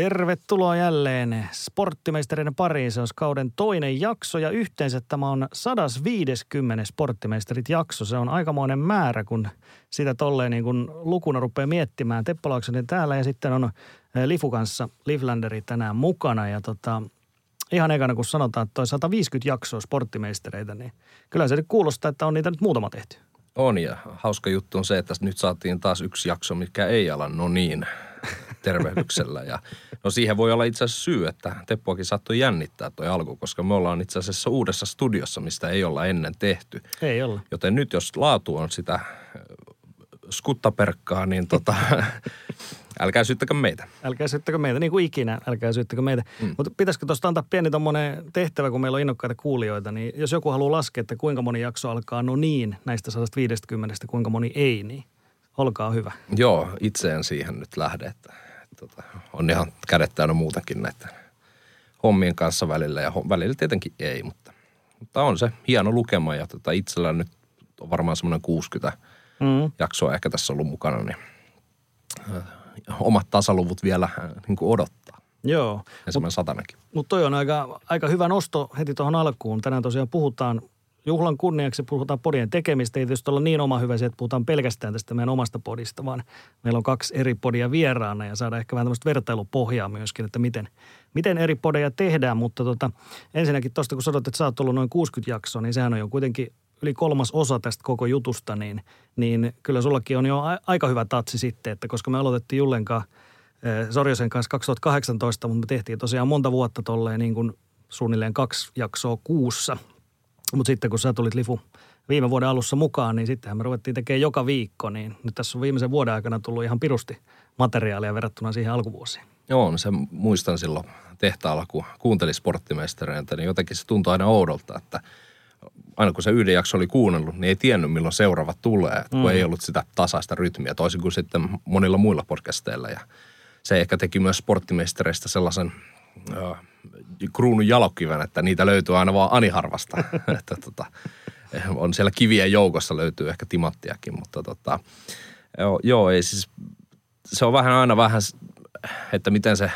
Tervetuloa jälleen Sporttimeistereiden pariin. Se on kauden toinen jakso ja yhteensä tämä on 150 Sporttimeisterit jakso. Se on aikamoinen määrä, kun sitä tolleen niin kun lukuna rupeaa miettimään. Teppo Laaksonen täällä ja sitten on eh, Lifu kanssa Livlanderi tänään mukana. Ja tota, ihan ekana kun sanotaan, että toi 150 jaksoa Sporttimeistereitä, niin kyllä se nyt kuulostaa, että on niitä nyt muutama tehty. On ja hauska juttu on se, että nyt saatiin taas yksi jakso, mikä ei ala no niin tervehdyksellä. Ja, no siihen voi olla itse asiassa syy, että Teppoakin saattoi jännittää toi alku, koska me ollaan itse asiassa uudessa studiossa, mistä ei olla ennen tehty. Ei olla. Joten nyt jos laatu on sitä äh, skuttaperkkaa, niin tota, älkää syyttäkö meitä. Älkää syyttäkö meitä, niin kuin ikinä, älkää syyttäkö meitä. Mm. Mutta pitäisikö tuosta antaa pieni tuommoinen tehtävä, kun meillä on innokkaita kuulijoita, niin jos joku haluaa laskea, että kuinka moni jakso alkaa no niin näistä 150, kuinka moni ei, niin olkaa hyvä. Joo, itse en siihen nyt lähde, että tota, on ihan kädet täynnä muutakin näiden hommien kanssa välillä ja välillä tietenkin ei, mutta, mutta on se hieno lukema ja tota, itsellä nyt on varmaan semmoinen 60 mm. jaksoa ehkä tässä ollut mukana, niin äh, omat tasaluvut vielä äh, niin kuin odottaa. Joo. Ja semmoinen satanakin. Mutta toi on aika, aika hyvä nosto heti tuohon alkuun. Tänään tosiaan puhutaan juhlan kunniaksi puhutaan podien tekemistä. Ei tietysti olla niin oma hyvä että puhutaan pelkästään tästä meidän omasta podista, vaan meillä on kaksi eri podia vieraana ja saada ehkä vähän tämmöistä vertailupohjaa myöskin, että miten, miten eri podeja tehdään. Mutta tota, ensinnäkin tuosta, kun sanot, että sä oot ollut noin 60 jaksoa, niin sehän on jo kuitenkin yli kolmas osa tästä koko jutusta, niin, niin kyllä sullakin on jo aika hyvä tatsi sitten, että koska me aloitettiin Jullenkaan eh, Sorjosen kanssa 2018, mutta me tehtiin tosiaan monta vuotta tolleen niin kuin suunnilleen kaksi jaksoa kuussa – mutta sitten kun sä tulit Lifu viime vuoden alussa mukaan, niin sittenhän me ruvettiin tekemään joka viikko. Niin nyt tässä on viimeisen vuoden aikana tullut ihan pirusti materiaalia verrattuna siihen alkuvuosiin. Joo, se muistan silloin tehtaalla, kun kuuntelin sporttimestareita, niin jotenkin se tuntui aina oudolta, että aina kun se yhden jakso oli kuunnellut, niin ei tiennyt milloin seuraava tulee, kun mm. ei ollut sitä tasaista rytmiä, toisin kuin sitten monilla muilla podcasteilla. Ja se ehkä teki myös sporttimestareista sellaisen kruunun jalokiven, että niitä löytyy aina vaan aniharvasta. että tota, on siellä kivien joukossa löytyy ehkä timanttiakin, mutta tota, joo, joo, ei siis, se on vähän aina vähän, että miten se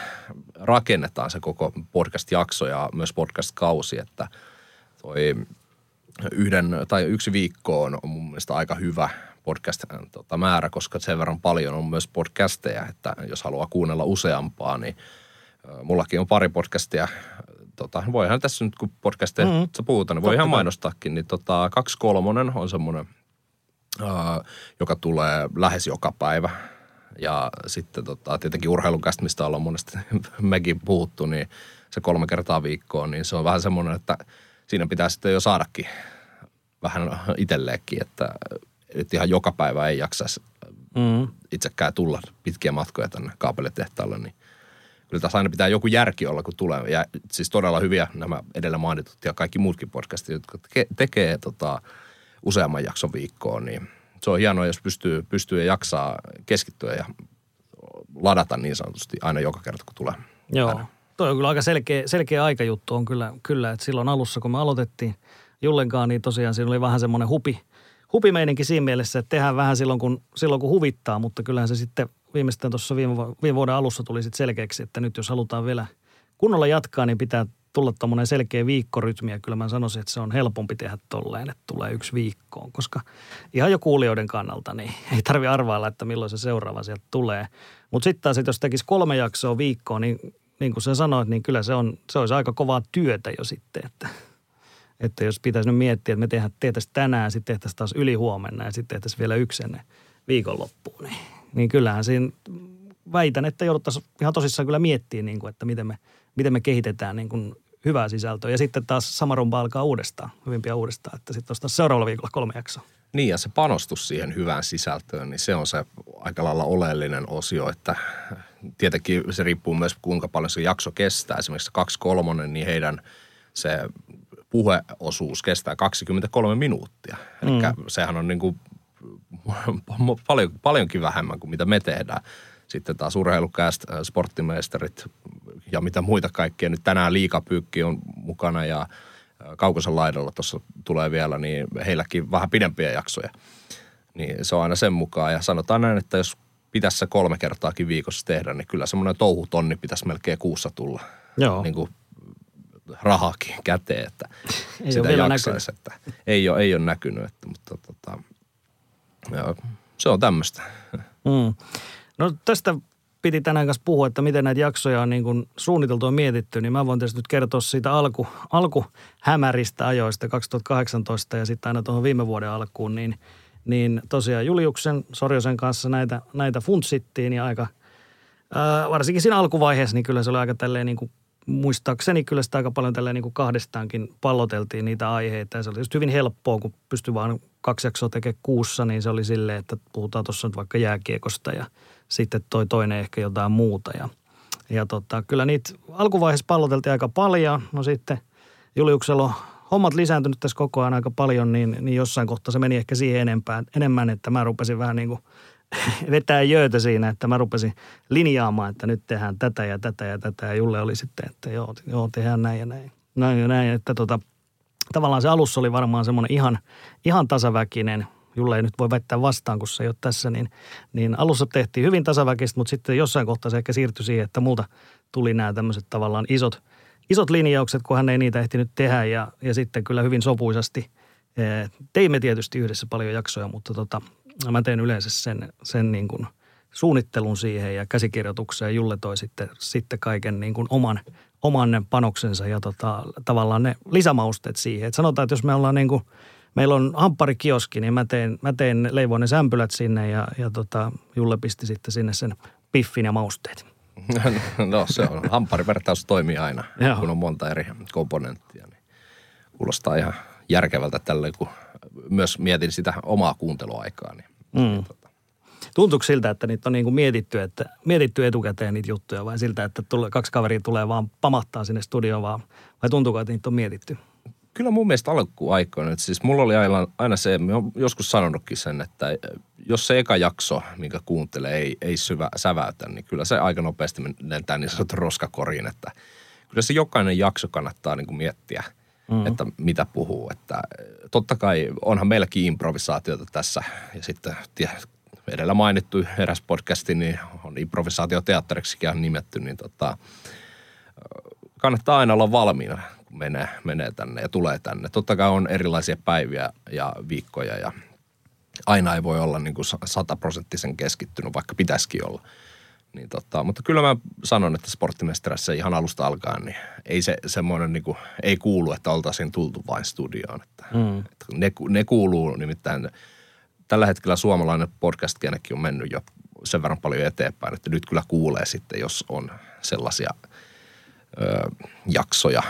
rakennetaan se koko podcast-jakso ja myös podcast-kausi, että toi yhden tai yksi viikko on, on mun mielestä aika hyvä podcast-määrä, tota, koska sen verran paljon on myös podcasteja, että jos haluaa kuunnella useampaa, niin – Mullakin on pari podcastia. Tota, voihan tässä nyt, kun podcasteja mm-hmm. puhutaan, niin voi ihan mainostaakin. Niin tota, kaksi kolmonen on semmoinen, joka tulee lähes joka päivä. Ja sitten tota, tietenkin urheilukästä, mistä ollaan monesti mekin puhuttu, niin se kolme kertaa viikkoon, niin se on vähän semmoinen, että siinä pitää sitten jo saadakin vähän itselleenkin, että, että ihan joka päivä ei jaksaisi mm. itsekään tulla pitkiä matkoja tänne kaapelitehtaalle, niin kyllä tässä aina pitää joku järki olla, kun tulee. Ja siis todella hyviä nämä edellä mainitut ja kaikki muutkin podcastit, jotka teke, tekee tota, useamman jakson viikkoon, niin se on hienoa, jos pystyy, pystyy ja jaksaa keskittyä ja ladata niin sanotusti aina joka kerta, kun tulee. Joo, aina. toi on kyllä aika selkeä, selkeä aikajuttu on kyllä, kyllä, että silloin alussa, kun me aloitettiin Jullenkaan, niin tosiaan siinä oli vähän semmoinen hupi, hupimeininki siinä mielessä, että tehdään vähän silloin kun, silloin, kun huvittaa, mutta kyllähän se sitten – viimeistään tuossa viime, viime vuoden alussa tuli sitten selkeäksi, että nyt jos halutaan vielä kunnolla jatkaa, niin pitää tulla tuommoinen selkeä viikkorytmi. Ja kyllä mä sanoisin, että se on helpompi tehdä tolleen, että tulee yksi viikkoon. Koska ihan jo kuulijoiden kannalta, niin ei tarvi arvailla, että milloin se seuraava sieltä tulee. Mutta sitten taas, jos tekisi kolme jaksoa viikkoon, niin niin kuin sä sanoit, niin kyllä se, on, se olisi aika kovaa työtä jo sitten, että, että jos pitäisi nyt miettiä, että me tehdään, tehtäisiin tänään, sitten tehtäisiin taas ylihuomenna ja sitten tehtäisiin vielä yksi ennen viikonloppuun, niin niin kyllähän siinä väitän, että jouduttaisiin ihan tosissaan kyllä miettiä, niin kuin, että miten me, miten me kehitetään niin kuin hyvää sisältöä. Ja sitten taas sama rumpa alkaa uudestaan, hyvin pian uudestaan, että sitten olisi seuraavalla viikolla kolme jaksoa. Niin ja se panostus siihen hyvään sisältöön, niin se on se aika lailla oleellinen osio, että tietenkin se riippuu myös kuinka paljon se jakso kestää. Esimerkiksi kaksi kolmonen, niin heidän se puheosuus kestää 23 minuuttia. Eli mm. sehän on niin kuin paljon, paljonkin vähemmän kuin mitä me tehdään. Sitten taas urheilukääst, äh, sporttimeisterit ja mitä muita kaikkea. Nyt tänään liikapyykki on mukana ja äh, kaukosen laidalla tuossa tulee vielä, niin heilläkin vähän pidempiä jaksoja. Niin se on aina sen mukaan. Ja sanotaan näin, että jos pitäisi se kolme kertaakin viikossa tehdä, niin kyllä semmoinen touhutonni pitäisi melkein kuussa tulla. Joo. Niin kuin rahakin käteen, että Ei sitä jaksaisi. Että ei, ole, ei ole näkynyt, että, mutta tota, joo, se on tämmöistä. Mm. No tästä piti tänään kanssa puhua, että miten näitä jaksoja on niin kuin suunniteltu ja mietitty, niin mä voin tietysti nyt kertoa siitä alku, alkuhämäristä ajoista 2018 ja sitten aina tuohon viime vuoden alkuun, niin, niin tosiaan Juliuksen Sorjosen kanssa näitä, näitä funtsittiin ja aika, ää, varsinkin siinä alkuvaiheessa, niin kyllä se oli aika tälleen niin kuin muistaakseni kyllä sitä aika paljon tälleen niin kuin kahdestaankin palloteltiin niitä aiheita. Ja se oli just hyvin helppoa, kun pystyi vaan kaksi jaksoa tekemään kuussa, niin se oli silleen, että puhutaan tuossa nyt vaikka jääkiekosta ja sitten toi toinen ehkä jotain muuta. Ja, ja tota, kyllä niitä alkuvaiheessa palloteltiin aika paljon. No sitten Juliuksella on hommat lisääntynyt tässä koko ajan aika paljon, niin, niin jossain kohtaa se meni ehkä siihen enempään, enemmän, että mä rupesin vähän niin kuin vetää jöötä siinä, että mä rupesin linjaamaan, että nyt tehdään tätä ja tätä ja tätä. Ja Julle oli sitten, että joo, joo tehdään näin ja näin. Näin ja näin, että tota, tavallaan se alussa oli varmaan semmoinen ihan, ihan tasaväkinen. Julle ei nyt voi väittää vastaan, kun se ei ole tässä, niin, niin alussa tehtiin hyvin tasaväkistä, mutta sitten jossain kohtaa se ehkä siirtyi siihen, että multa tuli nämä tämmöiset tavallaan isot, isot linjaukset, kun hän ei niitä ehtinyt tehdä ja, ja sitten kyllä hyvin sopuisasti. Teimme tietysti yhdessä paljon jaksoja, mutta tota, mä teen yleensä sen, sen niin kuin suunnittelun siihen ja käsikirjoitukseen. Julle toi sitten, sitten kaiken niin kuin oman, oman panoksensa ja tota, tavallaan ne lisämausteet siihen. Et sanotaan, että jos me ollaan niin kuin, meillä on hampparikioski, niin mä tein, mä tein leivoin ne sämpylät sinne ja, ja tota, Julle pisti sitten sinne sen piffin ja mausteet. no se on, hampparivertaus toimii aina, Joo. kun on monta eri komponenttia. Niin kuulostaa ihan järkevältä tälle, kun myös mietin sitä omaa kuunteluaikaa. Niin, Mm. Tuntuuko siltä, että niitä on niin kuin mietitty, että, mietitty etukäteen niitä juttuja vai siltä, että tule, kaksi kaveria tulee vaan pamahtaa sinne studioon vaan, vai tuntuuko, että niitä on mietitty? Kyllä mun mielestä alkuaikoina, että siis mulla oli aina, aina se, mä oon joskus sanonutkin sen, että jos se eka jakso, minkä kuuntelee, ei, ei syvä, säväytä, niin kyllä se aika nopeasti lentää niin sanottu roskakoriin, että kyllä se jokainen jakso kannattaa niin kuin miettiä, mm. että mitä puhuu. Että totta kai onhan meilläkin improvisaatiota tässä ja sitten tie- edellä mainittu eräs podcasti, niin on improvisaatioteatteriksikin on nimetty, niin tota, kannattaa aina olla valmiina, kun menee, menee tänne ja tulee tänne. Totta kai on erilaisia päiviä ja viikkoja ja aina ei voi olla niin kuin sataprosenttisen keskittynyt, vaikka pitäisikin olla. Niin tota, mutta kyllä mä sanon, että sporttimestarissa ihan alusta alkaen, niin ei se semmoinen niin kuin, ei kuulu, että oltaisiin tultu vain studioon. Että, Mm. että ne, ne kuuluu nimittäin, tällä hetkellä suomalainen podcast on mennyt jo sen verran paljon eteenpäin, että nyt kyllä kuulee sitten, jos on sellaisia ö, jaksoja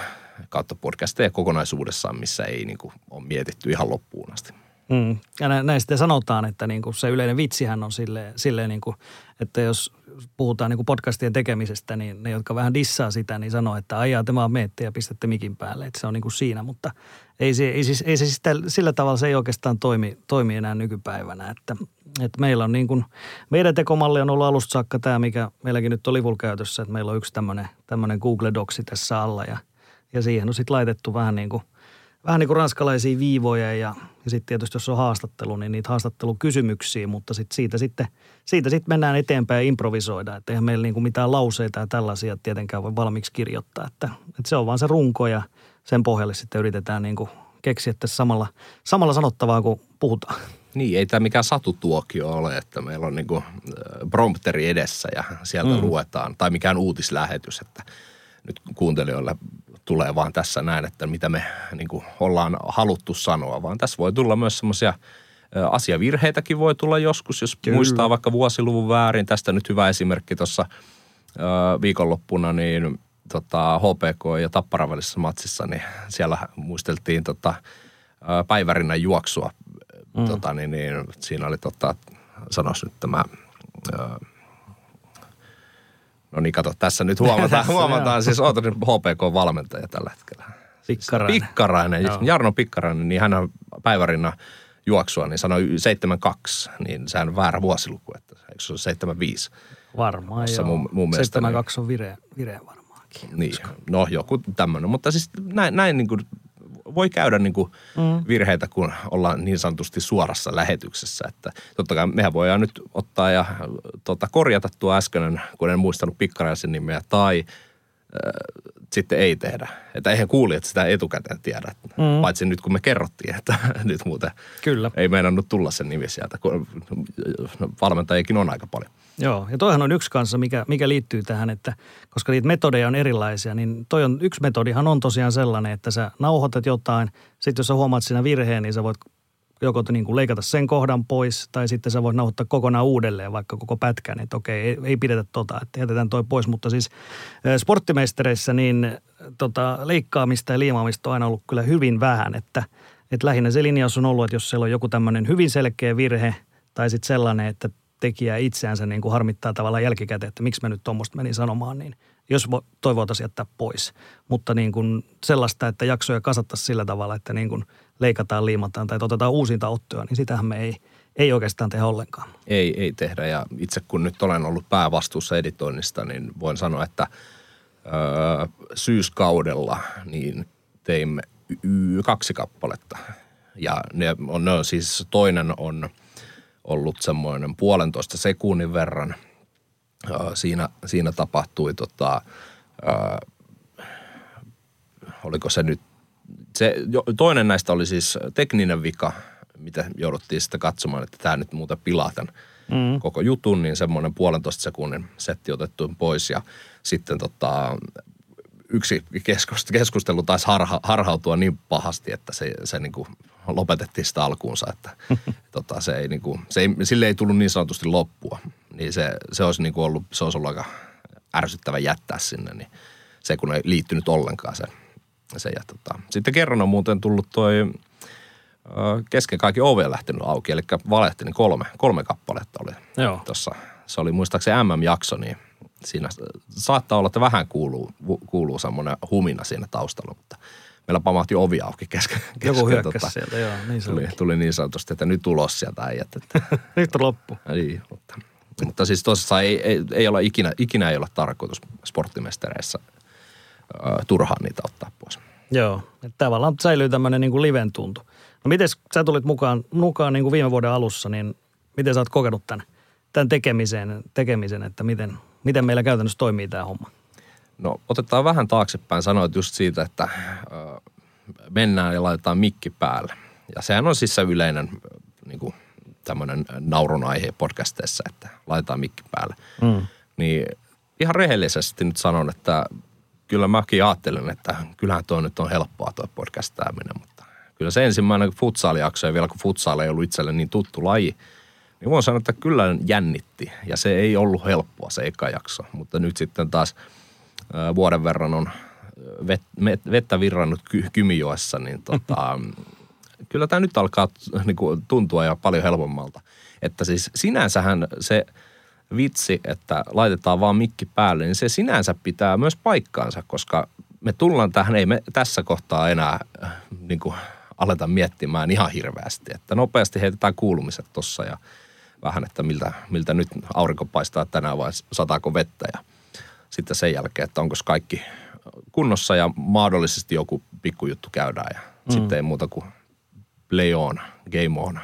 kautta podcasteja kokonaisuudessaan, missä ei niin kuin, ole mietitty ihan loppuun asti. Mm. Ja nä- näin sitten sanotaan, että niin kuin se yleinen vitsihän on silleen, silleen niin kuin, että jos puhutaan niin kuin podcastien tekemisestä, niin ne, jotka vähän dissaa sitä, niin sanoo, että te vaan meette ja pistätte mikin päälle, että se on niin kuin siinä, mutta ei se, ei siis, ei se täl- sillä tavalla se ei oikeastaan toimi, toimi enää nykypäivänä, että, että meillä on niin kuin, meidän tekomalli on ollut alusta saakka tämä, mikä meilläkin nyt oli käytössä, että meillä on yksi tämmöinen, tämmöinen Google Docs tässä alla ja, ja siihen on sitten laitettu vähän niin kuin vähän niin kuin ranskalaisia viivoja ja, ja sitten tietysti jos on haastattelu, niin niitä haastattelukysymyksiä, mutta sit siitä sitten siitä sit mennään eteenpäin ja improvisoidaan. Että eihän meillä niin kuin mitään lauseita ja tällaisia tietenkään voi valmiiksi kirjoittaa. Että, että se on vaan se runko ja sen pohjalle sitten yritetään niin kuin keksiä tässä samalla, samalla sanottavaa, kun puhutaan. Niin, ei tämä mikään satutuokio ole, että meillä on niinku prompteri edessä ja sieltä mm. luetaan, tai mikään uutislähetys, että nyt kuuntelijoille tulee vaan tässä näin, että mitä me niinku ollaan haluttu sanoa, vaan tässä voi tulla myös semmoisia asiavirheitäkin voi tulla joskus, jos Kyllä. muistaa vaikka vuosiluvun väärin. Tästä nyt hyvä esimerkki tuossa viikonloppuna, niin tota, HPK ja Tapparan välisessä matsissa, niin siellä muisteltiin tota, päivärinnän juoksua. Mm. Tota, niin, niin, siinä oli, tota, sanois nyt tämä, ää, no niin kato, tässä nyt huomataan, huomataan siis oota nyt HPK-valmentaja tällä hetkellä. Pikkarainen. Pikkarainen, Joo. Jarno Pikkarainen, niin hän on päivärinnan juoksua, niin sanoi 72, niin sehän on väärä vuosiluku, että eikö se ole 75? Varmaan joo. mun- mun mielestä 72 on vireä, vireä varmaankin. Niin, no joku tämmöinen, mutta siis näin, näin niin kuin voi käydä niin kuin mm. virheitä, kun ollaan niin sanotusti suorassa lähetyksessä. Että totta kai mehän voidaan nyt ottaa ja tota, korjata tuo äskeinen, kun en muistanut pikkaraisen nimeä, tai sitten ei tehdä. Että eihän kuulijat sitä etukäteen tiedä. Mm. Paitsi nyt kun me kerrottiin, että nyt muuten Kyllä. ei meinannut tulla sen nimi sieltä, kun valmentajikin on aika paljon. Joo, ja toihan on yksi kanssa, mikä, mikä liittyy tähän, että koska niitä metodeja on erilaisia, niin toi on, yksi metodihan on tosiaan sellainen, että sä nauhoitat jotain, sitten jos sä huomaat siinä virheen, niin sä voit joko niin kuin leikata sen kohdan pois, tai sitten sä voit nauhoittaa kokonaan uudelleen vaikka koko pätkän, että okei, ei, ei pidetä tota, että jätetään toi pois, mutta siis sporttimeistereissä niin tota, leikkaamista ja liimaamista on aina ollut kyllä hyvin vähän, että, että lähinnä se linjaus on ollut, että jos siellä on joku tämmöinen hyvin selkeä virhe, tai sitten sellainen, että tekijä itseänsä niin kuin harmittaa tavallaan jälkikäteen, että miksi mä nyt tuommoista menin sanomaan, niin jos toi voitaisiin jättää pois. Mutta niin kuin sellaista, että jaksoja kasattaisiin sillä tavalla, että niin kuin leikataan, liimataan tai otetaan uusinta ottoja, niin sitähän me ei, ei oikeastaan tehdä ollenkaan. Ei, ei tehdä ja itse kun nyt olen ollut päävastuussa editoinnista, niin voin sanoa, että öö, syyskaudella niin teimme y- kaksi kappaletta. Ja ne on, ne on siis toinen on – ollut semmoinen puolentoista sekunnin verran. Siinä, siinä tapahtui tota, oliko se nyt, se, toinen näistä oli siis tekninen vika, mitä jouduttiin sitten katsomaan, että tämä nyt muuten pilaa tämän mm. koko jutun, niin semmoinen puolentoista sekunnin setti otettu pois ja sitten tota, yksi keskustelu taisi harha, harhautua niin pahasti, että se, se niin kuin lopetettiin sitä alkuunsa, että tota, se ei, niin kuin, se ei, sille ei tullut niin sanotusti loppua. Niin se, se olisi niin kuin ollut, se olisi ollut aika ärsyttävä jättää sinne, niin se kun ei liittynyt ollenkaan se. Se ja tota. Sitten kerran on muuten tullut toi kesken kaikki ove lähtenyt auki, eli valehtelin niin kolme, kolme kappaletta oli Joo. tuossa. Se oli muistaakseni MM-jakso, niin siinä saattaa olla, että vähän kuuluu, kuuluu semmoinen humina siinä taustalla, mutta meillä pamahti ovi auki kesken. kesken Joku hyökkäsi tota, sieltä, joo. Niin se tuli, tuli niin sanotusti, että nyt ulos sieltä äijät. Että, nyt on loppu. Niin, mutta, mutta siis tosissaan ei, ei, ei ole ikinä, ikinä ei ole tarkoitus sporttimestereissä turhaan niitä ottaa pois. Joo, että tavallaan säilyy tämmöinen niin kuin liven tuntu. No miten sä tulit mukaan, mukaan niin kuin viime vuoden alussa, niin miten sä oot kokenut tämän, tämän tekemisen, tekemisen, että miten, miten meillä käytännössä toimii tämä homma? No otetaan vähän taaksepäin. Sanoit just siitä, että ö, mennään ja laitetaan mikki päälle. Ja sehän on siis se yleinen niin kuin, tämmöinen naurun aihe podcasteissa, että laitetaan mikki päälle. Mm. Niin ihan rehellisesti nyt sanon, että kyllä mäkin ajattelen, että kyllähän tuo nyt on helppoa tuo podcastaaminen, mutta kyllä se ensimmäinen futsal-jakso ja vielä kun futsal ei ollut itselle niin tuttu laji, niin voin sanoa, että kyllä jännitti ja se ei ollut helppoa se eka jakso, mutta nyt sitten taas vuoden verran on vettä virrannut Kymijoessa, niin tota, kyllä tämä nyt alkaa niin kuin, tuntua ja paljon helpommalta. Että siis sinänsähän se vitsi, että laitetaan vaan mikki päälle, niin se sinänsä pitää myös paikkaansa, koska me tullaan tähän, ei me tässä kohtaa enää niin kuin, aleta miettimään ihan hirveästi. Että nopeasti heitetään kuulumiset tuossa ja vähän, että miltä, miltä nyt aurinko paistaa tänään vai sataako vettä ja sitten sen jälkeen, että onko kaikki kunnossa ja mahdollisesti joku pikkujuttu käydään ja mm. sitten ei muuta kuin play on, game on.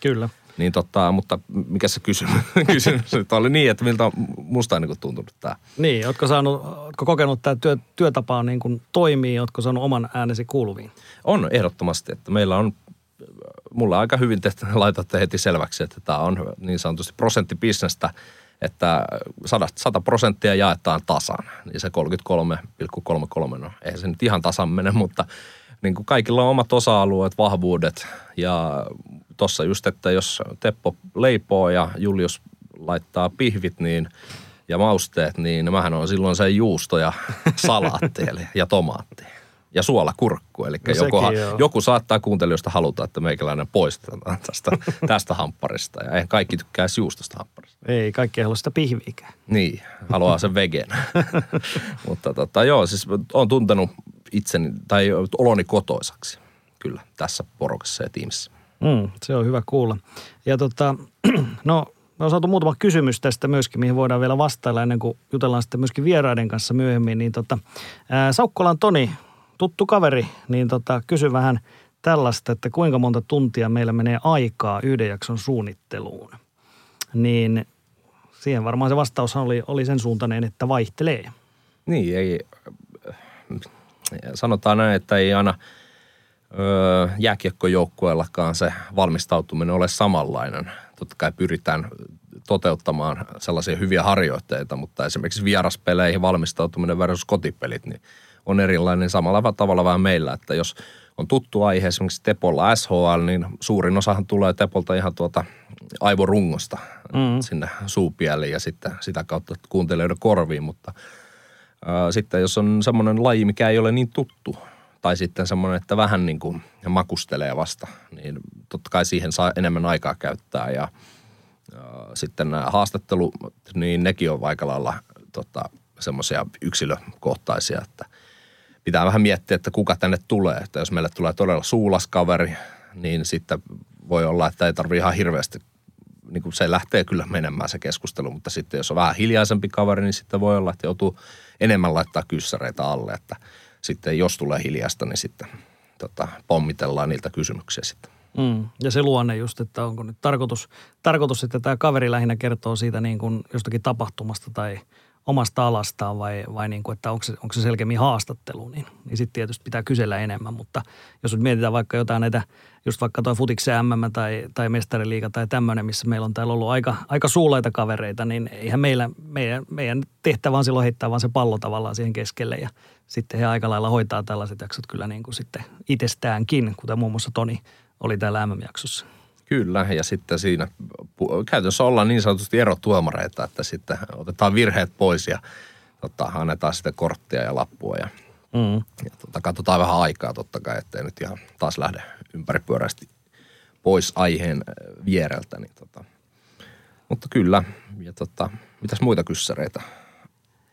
Kyllä. Niin tota, mutta mikä se kysymys, kysymys että oli niin, että miltä musta on niin tuntunut tämä? Niin, ootko, saanut, ootko kokenut tämä työ, työtapa niin kuin toimii, ootko saanut oman äänesi kuuluviin? On ehdottomasti, että meillä on mulla aika hyvin tehty, laitatte heti selväksi, että tämä on niin sanotusti prosenttibisnestä, että 100 prosenttia jaetaan tasan. Niin se 33,33, no eihän se nyt ihan tasan mene, mutta niin kuin kaikilla on omat osa-alueet, vahvuudet ja tuossa just, että jos Teppo leipoo ja Julius laittaa pihvit niin, ja mausteet, niin mähän on silloin se juusto ja salaatti eli, ja tomaatti ja suolakurkku. Eli no joku, joku saattaa kuuntelijoista haluta, että meikäläinen poistetaan tästä, tästä hampparista. Ja eihän kaikki tykkää juustosta hampparista. Ei, kaikki ei halua sitä pihviikään. Niin, haluaa sen vegen. Mutta tota, joo, siis on tuntenut itseni tai oloni kotoisaksi kyllä tässä porukassa ja tiimissä. Mm, se on hyvä kuulla. Ja tota, no me on saatu muutama kysymys tästä myöskin, mihin voidaan vielä vastailla ennen kuin jutellaan sitten myöskin vieraiden kanssa myöhemmin. Niin tota, ää, Saukkolan Toni tuttu kaveri, niin tota, kysy vähän tällaista, että kuinka monta tuntia meillä menee aikaa yhden jakson suunnitteluun. Niin siihen varmaan se vastaus oli, oli sen suuntainen, että vaihtelee. Niin, ei, sanotaan näin, että ei aina öö, jääkiekkojoukkueellakaan se valmistautuminen ole samanlainen. Totta kai pyritään toteuttamaan sellaisia hyviä harjoitteita, mutta esimerkiksi vieraspeleihin valmistautuminen versus kotipelit, niin on erilainen samalla tavalla vähän meillä, että jos on tuttu aihe esimerkiksi Tepolla SHL, niin suurin osahan tulee Tepolta ihan tuota aivorungosta mm. sinne suupieliin ja sitten sitä kautta kuuntelijoiden korviin, mutta ää, sitten jos on semmoinen laji, mikä ei ole niin tuttu, tai sitten semmoinen, että vähän niin kuin makustelee vasta, niin totta kai siihen saa enemmän aikaa käyttää ja sitten nämä haastattelu, niin nekin on aika lailla tota, semmoisia yksilökohtaisia, että pitää vähän miettiä, että kuka tänne tulee. Että jos meille tulee todella suulaskaveri, niin sitten voi olla, että ei tarvitse ihan hirveästi, niin kuin se lähtee kyllä menemään se keskustelu, mutta sitten jos on vähän hiljaisempi kaveri, niin sitten voi olla, että joutuu enemmän laittaa kyssäreitä alle, että sitten jos tulee hiljasta, niin sitten tota, pommitellaan niiltä kysymyksiä sitten. Mm. Ja se luonne just, että onko nyt tarkoitus, tarkoitus, että tämä kaveri lähinnä kertoo siitä niin kuin jostakin tapahtumasta tai omasta alastaan vai, vai niin kuin, että onko se, onko se selkeämmin haastattelu, niin, niin sitten tietysti pitää kysellä enemmän. Mutta jos nyt mietitään vaikka jotain näitä, just vaikka toi futiksen MM tai, tai mestariliiga tai tämmöinen, missä meillä on täällä ollut aika, aika suulaita kavereita, niin eihän meillä, meidän, meidän tehtävä on silloin heittää vaan se pallo tavallaan siihen keskelle ja sitten he aika lailla hoitaa tällaiset jaksot kyllä niin kuin sitten itsestäänkin, kuten muun muassa Toni oli täällä MM-jaksossa. Kyllä, ja sitten siinä käytännössä ollaan niin sanotusti erotuomareita, että sitten otetaan virheet pois ja tota, annetaan sitten korttia ja lappua ja, mm. ja tota, katsotaan vähän aikaa totta kai, ettei nyt ihan taas lähde ympäripyöräisesti pois aiheen äh, viereltä. Niin tota. Mutta kyllä, ja tota, mitäs muita kyssäreitä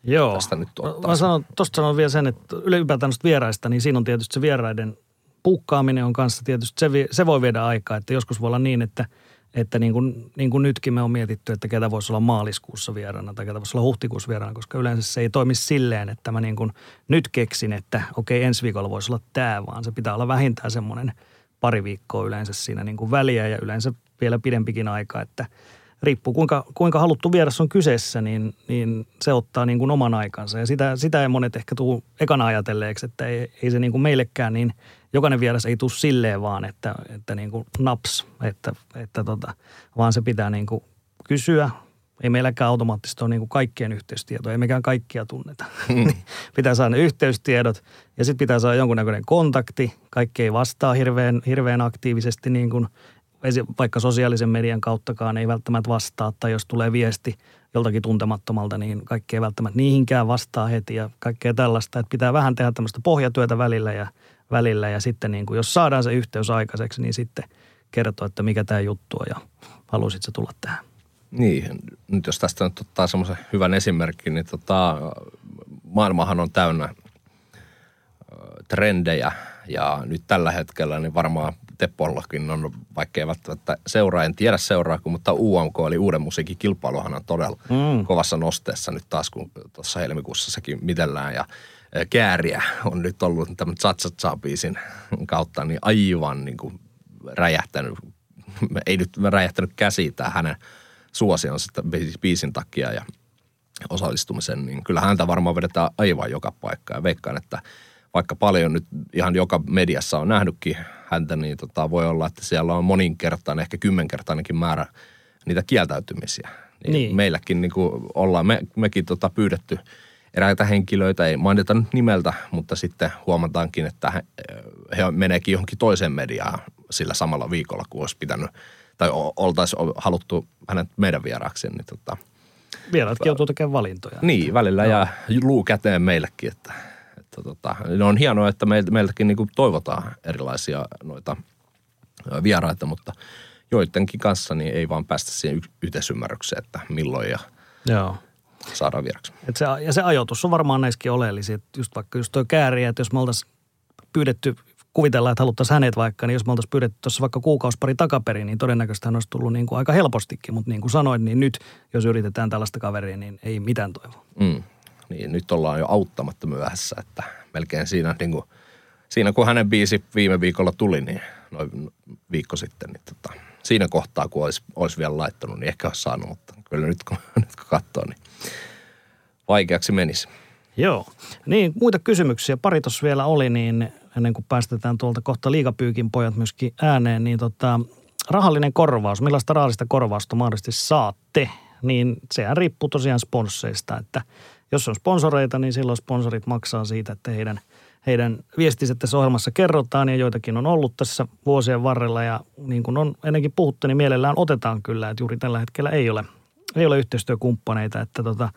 Joo. tästä nyt ottaa? Mä sanon, tosta sanon vielä sen, että ylipäätään vieraista, niin siinä on tietysti se vieraiden – puukkaaminen on kanssa tietysti, se, se voi viedä aikaa, että joskus voi olla niin, että, että niin kuin, niin kuin nytkin me on mietitty, että ketä voisi olla maaliskuussa vieraana tai ketä voisi olla huhtikuussa vieraana, koska yleensä se ei toimi silleen, että mä niin kuin nyt keksin, että okei ensi viikolla voisi olla tämä, vaan se pitää olla vähintään semmoinen pari viikkoa yleensä siinä niin kuin väliä ja yleensä vielä pidempikin aika, että – riippuu kuinka, kuinka haluttu vieras on kyseessä, niin, niin se ottaa niin kuin oman aikansa. Ja sitä, sitä ei monet ehkä tule ekana ajatelleeksi, että ei, ei se niin kuin meillekään, niin jokainen vieras ei tule silleen vaan, että, että niin kuin naps, että, että tota, vaan se pitää niin kuin kysyä. Ei meilläkään automaattisesti ole niin kuin kaikkien yhteystietoja, ei mekään kaikkia tunneta. Mm. pitää saada ne yhteystietot ja sitten pitää saada jonkunnäköinen kontakti. Kaikki ei vastaa hirveän, hirveän aktiivisesti niin kuin – vaikka sosiaalisen median kauttakaan ei välttämättä vastaa, tai jos tulee viesti joltakin tuntemattomalta, niin kaikki ei välttämättä niihinkään vastaa heti ja kaikkea tällaista. Että pitää vähän tehdä tämmöistä pohjatyötä välillä ja, välillä ja sitten niin kuin, jos saadaan se yhteys aikaiseksi, niin sitten kertoa, että mikä tämä juttu on ja halusit se tulla tähän. Niin, nyt jos tästä nyt ottaa semmoisen hyvän esimerkin, niin tota, maailmahan on täynnä trendejä ja nyt tällä hetkellä niin varmaan Teppollakin on, vaikka ei välttämättä seuraa, en tiedä seuraako, mutta UMK eli Uuden musiikin kilpailuhan on todella mm. kovassa nosteessa nyt taas, kun tuossa helmikuussa sekin mitellään ja kääriä on nyt ollut tämän Chatsatsa-biisin kautta niin aivan niin kuin räjähtänyt, ei nyt räjähtänyt käsi tämä hänen suosionsa biisin takia ja osallistumisen, niin kyllä häntä varmaan vedetään aivan joka paikka ja veikkaan, että vaikka paljon nyt ihan joka mediassa on nähnytkin häntä, niin tota, voi olla, että siellä on moninkertainen, ehkä kymmenkertainenkin määrä niitä kieltäytymisiä. Niin niin. Meilläkin niin kuin ollaan, me, mekin tota pyydetty eräitä henkilöitä, ei mainita nyt nimeltä, mutta sitten huomataankin, että he, he meneekin johonkin toiseen mediaan sillä samalla viikolla, kun olisi pitänyt, tai oltaisiin haluttu hänet meidän vieraaksi. Niin tota, Vieraatkin joutuu tekemään valintoja. Niin, välillä no. jää luu käteen meillekin, että että tota, ne on hienoa, että meiltäkin niin kuin toivotaan erilaisia noita vieraita, mutta joidenkin kanssa niin ei vaan päästä siihen yhteisymmärrykseen, että milloin ja Joo. Saadaan vieraksi. Et se, ja se ajoitus on varmaan näissäkin oleellisia, että just vaikka just tuo kääri, että jos me oltaisiin pyydetty kuvitellaan, että haluttaisiin hänet vaikka, niin jos me oltaisiin pyydetty tuossa vaikka kuukausipari takaperin, niin todennäköisesti hän olisi tullut niin kuin aika helpostikin. Mutta niin kuin sanoin, niin nyt, jos yritetään tällaista kaveria, niin ei mitään toivoa. Mm niin nyt ollaan jo auttamatta myöhässä, että melkein siinä niin kuin siinä kun hänen biisi viime viikolla tuli, niin noin viikko sitten, niin tota, siinä kohtaa, kun olisi, olisi vielä laittanut, niin ehkä olisi saanut, mutta kyllä nyt kun, nyt kun katsoo, niin vaikeaksi menisi. Joo. Niin, muita kysymyksiä. Pari tuossa vielä oli, niin ennen kuin päästetään tuolta kohta liikapyykin pojat myöskin ääneen, niin tota, rahallinen korvaus, millaista rahallista korvausta mahdollisesti saatte, niin sehän riippuu tosiaan sponseista, että jos on sponsoreita, niin silloin sponsorit maksaa siitä, että heidän, heidän viestinsä tässä ohjelmassa kerrotaan ja joitakin on ollut tässä vuosien varrella ja niin kuin on ennenkin puhuttu, niin mielellään otetaan kyllä, että juuri tällä hetkellä ei ole, ei ole yhteistyökumppaneita, että tota,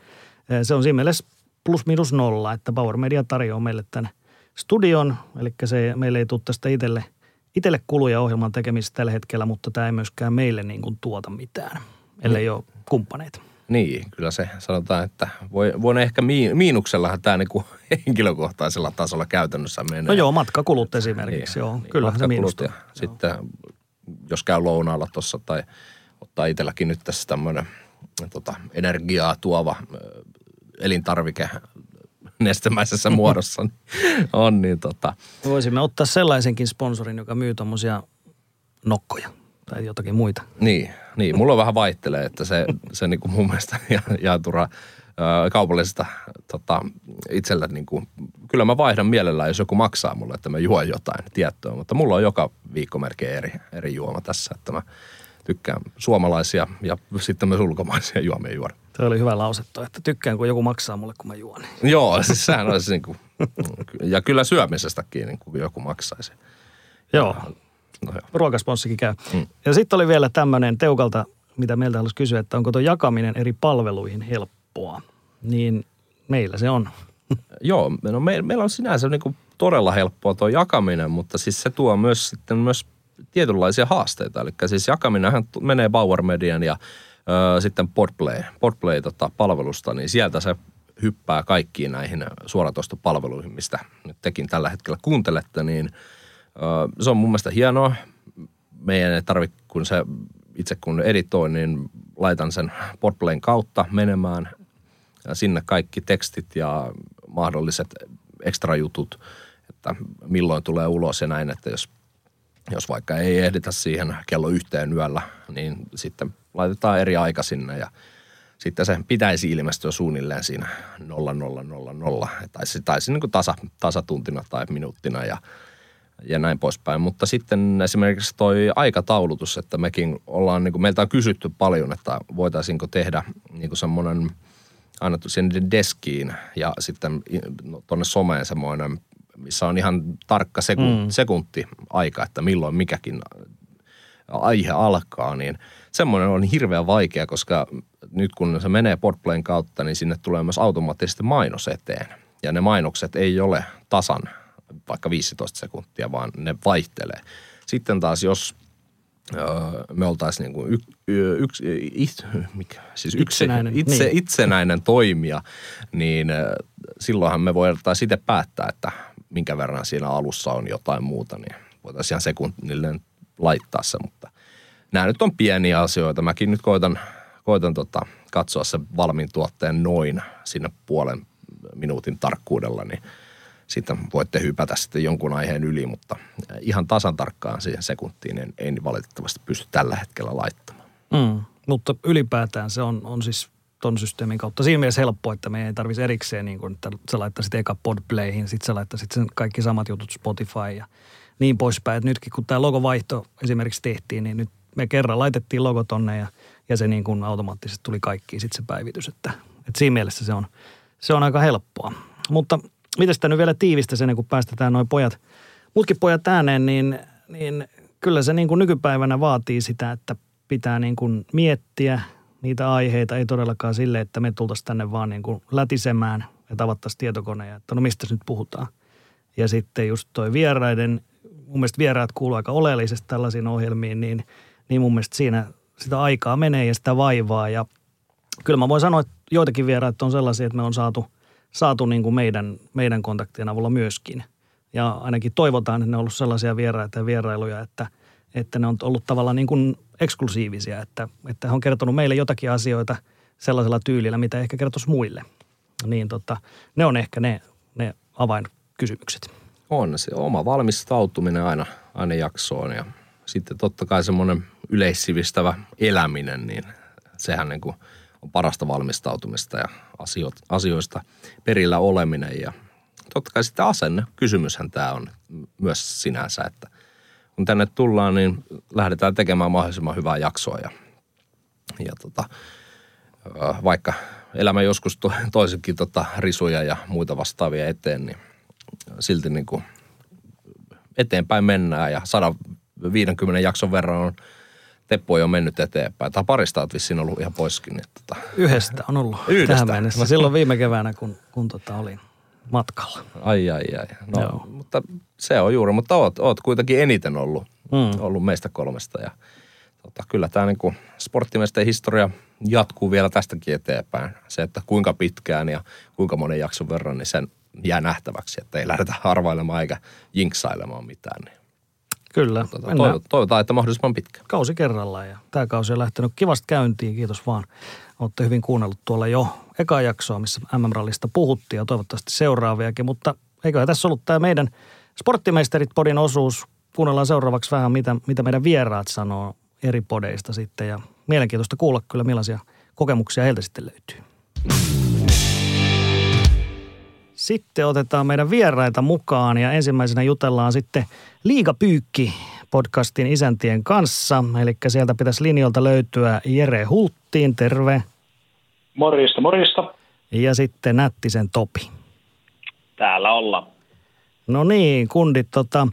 se on siinä mielessä plus minus nolla, että Power Media tarjoaa meille tämän studion, eli se, meille ei tule tästä itselle, itselle kuluja ohjelman tekemistä tällä hetkellä, mutta tämä ei myöskään meille niin kuin tuota mitään, ellei ole kumppaneita. Niin, kyllä se sanotaan, että voi, voi ehkä miinuksellahan tämä niinku henkilökohtaisella tasolla käytännössä menee. No joo, matkakulut esimerkiksi, niin, joo. Niin, kyllä se miinusta. Ja sitten jos käy lounaalla tuossa tai ottaa itselläkin nyt tässä tämmöinen tota, energiaa tuova elintarvike nestemäisessä muodossa on, niin tota. Voisimme ottaa sellaisenkin sponsorin, joka myy tuommoisia nokkoja tai jotakin muita. Niin, niin. mulla on vähän vaihtelee, että se, se niin kuin mun mielestä jaetura kaupallisesta tota, itsellä niin kuin, kyllä mä vaihdan mielellään, jos joku maksaa mulle, että mä juon jotain tiettyä, mutta mulla on joka viikko melkein eri, eri juoma tässä, että mä tykkään suomalaisia ja sitten myös ulkomaisia juomia juoda. Se oli hyvä lausettu, että tykkään, kun joku maksaa mulle, kun mä juon. Joo, siis sehän olisi niin kuin, ja kyllä syömisestäkin niin kuin joku maksaisi. Joo, no joo. ruokasponssikin käy. Mm. Ja sitten oli vielä tämmöinen Teukalta, mitä meiltä haluaisi kysyä, että onko tuo jakaminen eri palveluihin helppoa. Niin meillä se on. Joo, no me, meillä on sinänsä niin kuin todella helppoa tuo jakaminen, mutta siis se tuo myös sitten myös tietynlaisia haasteita. Eli siis jakaminenhan menee Bauer Median ja ö, sitten Podplay, Podplay tota, palvelusta, niin sieltä se hyppää kaikkiin näihin suoratoistopalveluihin, mistä nyt tekin tällä hetkellä kuuntelette, niin ö, se on mun mielestä hienoa. Meidän ei tarvitse, kun se itse kun editoin, niin laitan sen Podplayn kautta menemään sinne kaikki tekstit ja mahdolliset ekstra jutut, että milloin tulee ulos ja näin, että jos jos vaikka ei ehditä siihen kello yhteen yöllä, niin sitten laitetaan eri aika sinne ja sitten se pitäisi ilmestyä suunnilleen siinä 0000 tai taisi niin kuin tasa, tasatuntina tai minuuttina ja, ja näin poispäin. Mutta sitten esimerkiksi toi aikataulutus, että mekin ollaan, niin kuin meiltä on kysytty paljon, että voitaisiinko tehdä niin semmoinen annettu sinne deskiin ja sitten no, tuonne someen semmoinen missä on ihan tarkka sekunti, mm. sekunti aika, että milloin mikäkin aihe alkaa, niin semmoinen on hirveän vaikea, koska nyt kun se menee Podplayn kautta, niin sinne tulee myös automaattisesti mainos eteen. Ja ne mainokset ei ole tasan vaikka 15 sekuntia, vaan ne vaihtelee. Sitten taas jos me oltaisiin niin kuin yks, yks, mikä, siis itsenäinen, itse, niin. itsenäinen toimija, niin silloinhan me voidaan itse päättää, että minkä verran siinä alussa on jotain muuta, niin voitaisiin ihan sekunnilleen laittaa se, mutta nämä nyt on pieniä asioita. Mäkin nyt koitan, koitan tota, katsoa se valmiin tuotteen noin sinne puolen minuutin tarkkuudella, niin sitten voitte hypätä sitten jonkun aiheen yli, mutta ihan tasan tarkkaan siihen sekuntiin en, en valitettavasti pysty tällä hetkellä laittamaan. Mm, mutta ylipäätään se on, on siis ton systeemin kautta. Siinä mielessä helppo, että me ei tarvitsisi erikseen, niin kuin, että sä laittaisit eka Podplayhin, sitten sä laittaisit sen kaikki samat jutut Spotify ja niin poispäin. Et nytkin kun tämä logovaihto esimerkiksi tehtiin, niin nyt me kerran laitettiin logo tonne ja, ja se niin kuin automaattisesti tuli kaikki sitten se päivitys. Että, että siinä mielessä se on, se on aika helppoa. Mutta miten sitä nyt vielä tiivistä sen, kun päästetään noin pojat, muutkin pojat ääneen, niin, niin kyllä se niin kuin nykypäivänä vaatii sitä, että pitää niin kuin miettiä – niitä aiheita, ei todellakaan sille, että me tultaisiin tänne vaan niin kuin lätisemään ja tavattaisiin tietokoneja, että no mistä nyt puhutaan. Ja sitten just toi vieraiden, mun mielestä vieraat kuuluu aika oleellisesti tällaisiin ohjelmiin, niin, niin mun mielestä siinä sitä aikaa menee ja sitä vaivaa. Ja kyllä mä voin sanoa, että joitakin vieraat on sellaisia, että me on saatu, saatu niin kuin meidän, meidän kontaktien avulla myöskin. Ja ainakin toivotaan, että ne on ollut sellaisia vieraita ja vierailuja, että, että ne on ollut tavallaan niin kuin eksklusiivisia, että, että he on kertonut meille jotakin asioita sellaisella tyylillä, mitä ehkä kertoisi muille. Niin tota, ne on ehkä ne, ne avainkysymykset. On se oma valmistautuminen aina, aina jaksoon ja sitten totta kai semmoinen yleissivistävä eläminen, niin sehän niin kuin on parasta valmistautumista ja asioista perillä oleminen ja totta kai sitten asenne. Kysymyshän tämä on myös sinänsä, että kun tänne tullaan, niin lähdetään tekemään mahdollisimman hyvää jaksoa ja, ja tota, vaikka elämä joskus toisenkin tota risuja ja muita vastaavia eteen, niin silti niin kuin eteenpäin mennään ja 150 jakson verran on Teppo on mennyt eteenpäin. Tai parista olet vissiin ollut ihan poiskin. Niin, tota. Yhdestä on ollut Yhdestä. tähän mennessä. Silloin viime keväänä, kun, kun tota olin matkalla. Ai, ai, ai. No, Joo. mutta se on juuri. Mutta oot, oot kuitenkin eniten ollut, mm. ollut meistä kolmesta. Ja tota, kyllä tämä niin sporttimiesten historia jatkuu vielä tästäkin eteenpäin. Se, että kuinka pitkään ja kuinka monen jakson verran, niin sen jää nähtäväksi, että ei lähdetä arvailemaan eikä jinksailemaan mitään. Niin. Kyllä. Tota, toivotaan, että mahdollisimman pitkä. Kausi kerrallaan ja tämä kausi on lähtenyt kivasti käyntiin. Kiitos vaan. Olette hyvin kuunnellut tuolla jo eka jaksoa, missä MM-rallista puhuttiin ja toivottavasti seuraaviakin. Mutta eiköhän tässä ollut tämä meidän Sporttimeisterit-podin osuus. Kuunnellaan seuraavaksi vähän, mitä, mitä meidän vieraat sanoo eri podeista sitten. Ja mielenkiintoista kuulla kyllä, millaisia kokemuksia heiltä sitten löytyy. Sitten otetaan meidän vieraita mukaan ja ensimmäisenä jutellaan sitten Liigapyykki podcastin isäntien kanssa. Eli sieltä pitäisi linjolta löytyä Jere Hulttiin, terve. Morjesta, morjesta. Ja sitten Nättisen Topi. Täällä ollaan. No niin, kundit. Tota,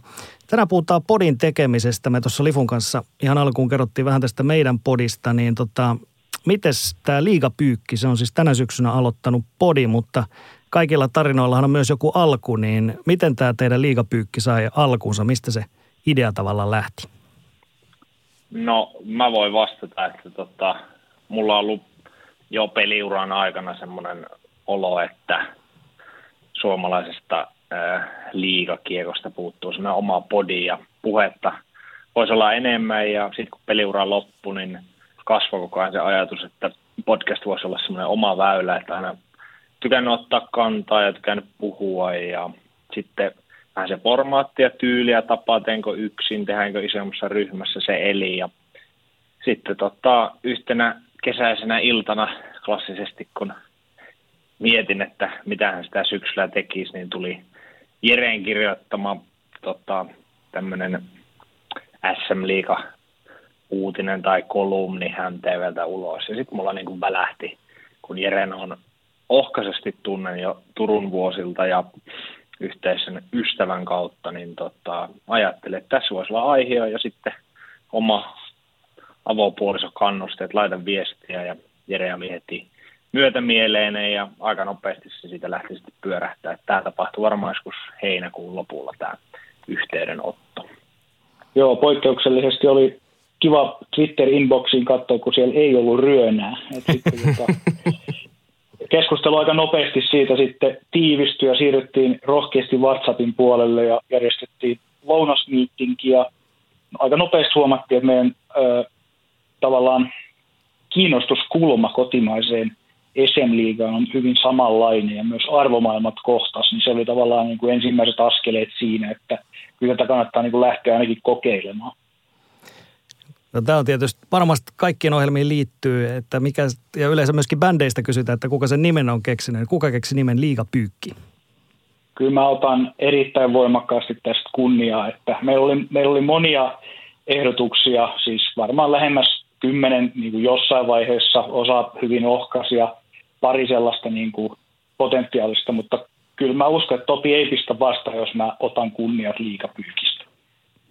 tänään puhutaan podin tekemisestä. Me tuossa Lifun kanssa ihan alkuun kerrottiin vähän tästä meidän podista, niin tota, mites tämä liigapyykki, se on siis tänä syksynä aloittanut podi, mutta kaikilla tarinoillahan on myös joku alku, niin miten tämä teidän liigapyykki sai alkuunsa? Mistä se idea tavallaan lähti? No mä voin vastata, että tota, mulla on ollut jo peliuran aikana semmoinen olo, että suomalaisesta äh, liigakiekosta puuttuu semmoinen oma podi ja puhetta voisi olla enemmän ja sitten kun peliura loppui, niin kasvoi koko ajan se ajatus, että podcast voisi olla semmoinen oma väylä, että aina tykännyt ottaa kantaa ja tykännyt puhua ja sitten vähän se formaatti ja tyyli ja tapa, teenkö yksin, tehdäänkö isommassa ryhmässä se eli ja sitten tota, yhtenä kesäisenä iltana klassisesti, kun mietin, että mitä hän sitä syksyllä tekisi, niin tuli Jereen kirjoittama tota, tämmöinen SM Liiga uutinen tai kolumni hän TVltä ulos. Ja sitten mulla niin kuin välähti, kun Jeren on ohkaisesti tunnen jo Turun vuosilta ja yhteisen ystävän kautta, niin tota, ajattelin, että tässä voisi olla aihe ja sitten oma avopuoliso kannusti, että laitan viestiä ja Jere oli heti myötämieleinen ja aika nopeasti se siitä lähti sitten pyörähtää. Että tämä tapahtui varmaan joskus heinäkuun lopulla tämä yhteydenotto. Joo, poikkeuksellisesti oli kiva Twitter-inboxiin katsoa, kun siellä ei ollut ryönää. Et sitten, tota, keskustelu aika nopeasti siitä sitten tiivistyi ja siirryttiin rohkeasti WhatsAppin puolelle ja järjestettiin lounasmiittinkiä. Aika nopeasti huomattiin, että meidän ö, tavallaan kiinnostuskulma kotimaiseen SM-liigaan on hyvin samanlainen ja myös arvomaailmat kohtas, niin se oli tavallaan niin kuin ensimmäiset askeleet siinä, että kyllä tätä kannattaa niin kuin lähteä ainakin kokeilemaan. No, tämä on tietysti varmasti kaikkien ohjelmiin liittyy, että mikä, ja yleensä myöskin bändeistä kysytään, että kuka sen nimen on keksinyt. Kuka keksi nimen Liigapyykki? Kyllä mä otan erittäin voimakkaasti tästä kunniaa, että meillä oli, meillä oli monia ehdotuksia, siis varmaan lähemmäs kymmenen niin kuin jossain vaiheessa, osa hyvin ohkaisia, pari sellaista niin kuin potentiaalista, mutta kyllä mä uskon, että Topi ei pistä vasta, jos mä otan kunniat liikapyykistä.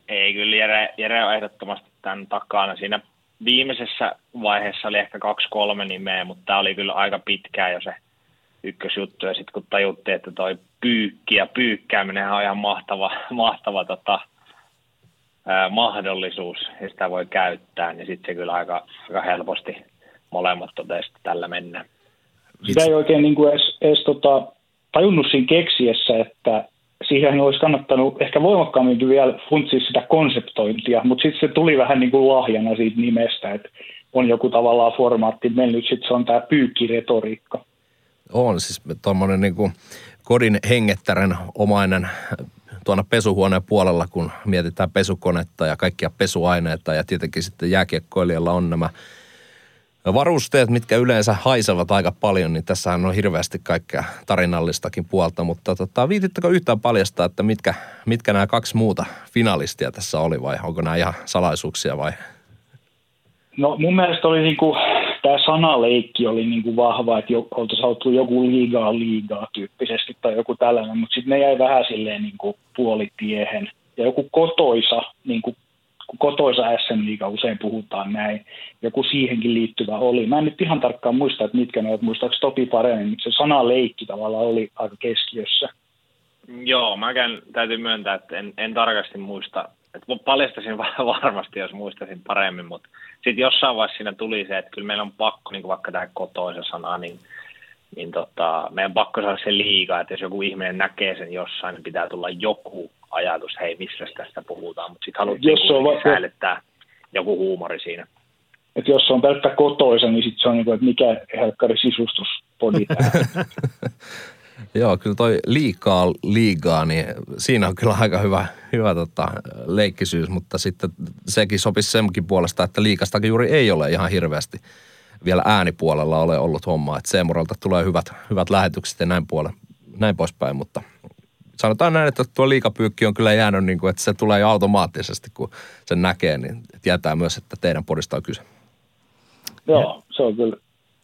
Ei, kyllä Jere, Jere on ehdottomasti tämän takana. Siinä viimeisessä vaiheessa oli ehkä kaksi-kolme nimeä, mutta tämä oli kyllä aika pitkään jo se ykkösjuttu. Ja sitten kun tajuttiin, että toi pyykki ja pyykkääminen on ihan mahtava, mahtava tota, ää, mahdollisuus, ja sitä voi käyttää, niin sitten se kyllä aika, aika helposti molemmat totesi, tällä mennään. Sitä ei oikein niin kuin edes, edes tota, tajunnut siinä keksiessä, että siihen olisi kannattanut ehkä voimakkaammin vielä funtsia sitä konseptointia, mutta sitten se tuli vähän niin kuin lahjana siitä nimestä, että on joku tavallaan formaatti mennyt, sitten se on tämä pyykkiretoriikka. On siis tuommoinen niin kuin kodin hengettären omainen tuona pesuhuoneen puolella, kun mietitään pesukonetta ja kaikkia pesuaineita ja tietenkin sitten jääkiekkoilijalla on nämä varusteet, mitkä yleensä haisevat aika paljon, niin tässä on hirveästi kaikkea tarinallistakin puolta, mutta tota, viitittekö yhtään paljastaa, että mitkä, mitkä nämä kaksi muuta finalistia tässä oli vai onko nämä ihan salaisuuksia vai? No mun mielestä oli niinku, tämä sanaleikki oli niinku vahva, että oltaisiin haluttu joku liigaa liigaa tyyppisesti tai joku tällainen, mutta sitten ne jäi vähän silleen niinku puolitiehen. Ja joku kotoisa, niinku kotoisa SM-liiga usein puhutaan näin, joku siihenkin liittyvä oli. Mä en nyt ihan tarkkaan muista, että mitkä ne ovat, muistaakseni Topi paremmin, mutta se sana leikki tavallaan oli aika keskiössä. Joo, mä täytyy myöntää, että en, en tarkasti muista, että paljastasin varmasti, jos muistaisin paremmin, mutta sitten jossain vaiheessa siinä tuli se, että kyllä meillä on pakko, niin vaikka tämä kotoisa sana, niin, niin tota, meidän pakko saada se liiga, että jos joku ihminen näkee sen jossain, niin pitää tulla joku ajatus, hei, missä tästä puhutaan, mutta sitten haluttiin jos on va- säilyttää joku huumori siinä. Et jos se on pelkkä kotoisa, niin sitten se on niin kuin, että mikä helkkari sisustuspodi Joo, kyllä toi liikaa liigaa, niin siinä on kyllä aika hyvä, hyvä tota, leikkisyys, mutta sitten sekin sopisi senkin puolesta, että liikastakin juuri ei ole ihan hirveästi vielä äänipuolella ole ollut hommaa, että Seemuralta tulee hyvät, hyvät lähetykset ja näin, puole, näin poispäin, mutta sanotaan näin, että tuo liikapyykki on kyllä jäänyt niin kuin, että se tulee jo automaattisesti, kun sen näkee, niin tietää myös, että teidän podista on kyse. Joo, se on kyllä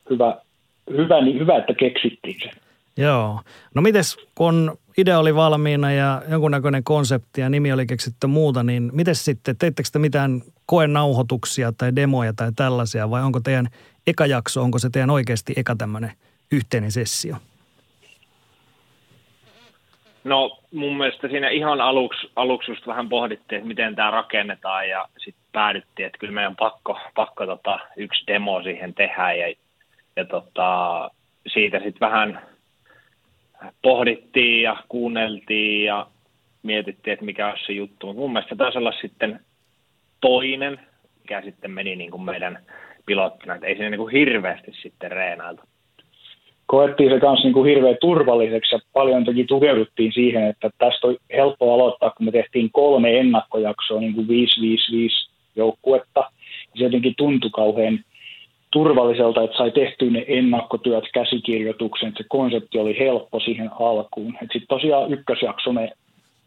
hyvä, hyvä, niin hyvä että keksittiin se. Joo. No mites, kun idea oli valmiina ja jonkunnäköinen konsepti ja nimi oli keksitty muuta, niin miten sitten, teittekö te mitään koenauhoituksia tai demoja tai tällaisia vai onko teidän eka jakso, onko se teidän oikeasti eka tämmöinen yhteinen sessio? No mun mielestä siinä ihan aluksi, aluksi just vähän pohdittiin, että miten tämä rakennetaan ja sitten päädyttiin, että kyllä meidän on pakko, pakko tota, yksi demo siihen tehdä ja, ja tota, siitä sitten vähän pohdittiin ja kuunneltiin ja mietittiin, että mikä olisi se juttu. Mutta mun mielestä taisi olla sitten toinen, mikä sitten meni niin kuin meidän pilottina, että ei siinä niin kuin hirveästi sitten reenailtu koettiin se kanssa niin kuin hirveän turvalliseksi ja paljon toki tukeuduttiin siihen, että tästä on helppo aloittaa, kun me tehtiin kolme ennakkojaksoa, niin kuin 5-5-5 joukkuetta. Se jotenkin tuntui kauhean turvalliselta, että sai tehtyä ne ennakkotyöt, käsikirjoituksen, että se konsepti oli helppo siihen alkuun. Sitten tosiaan ykkösjakso me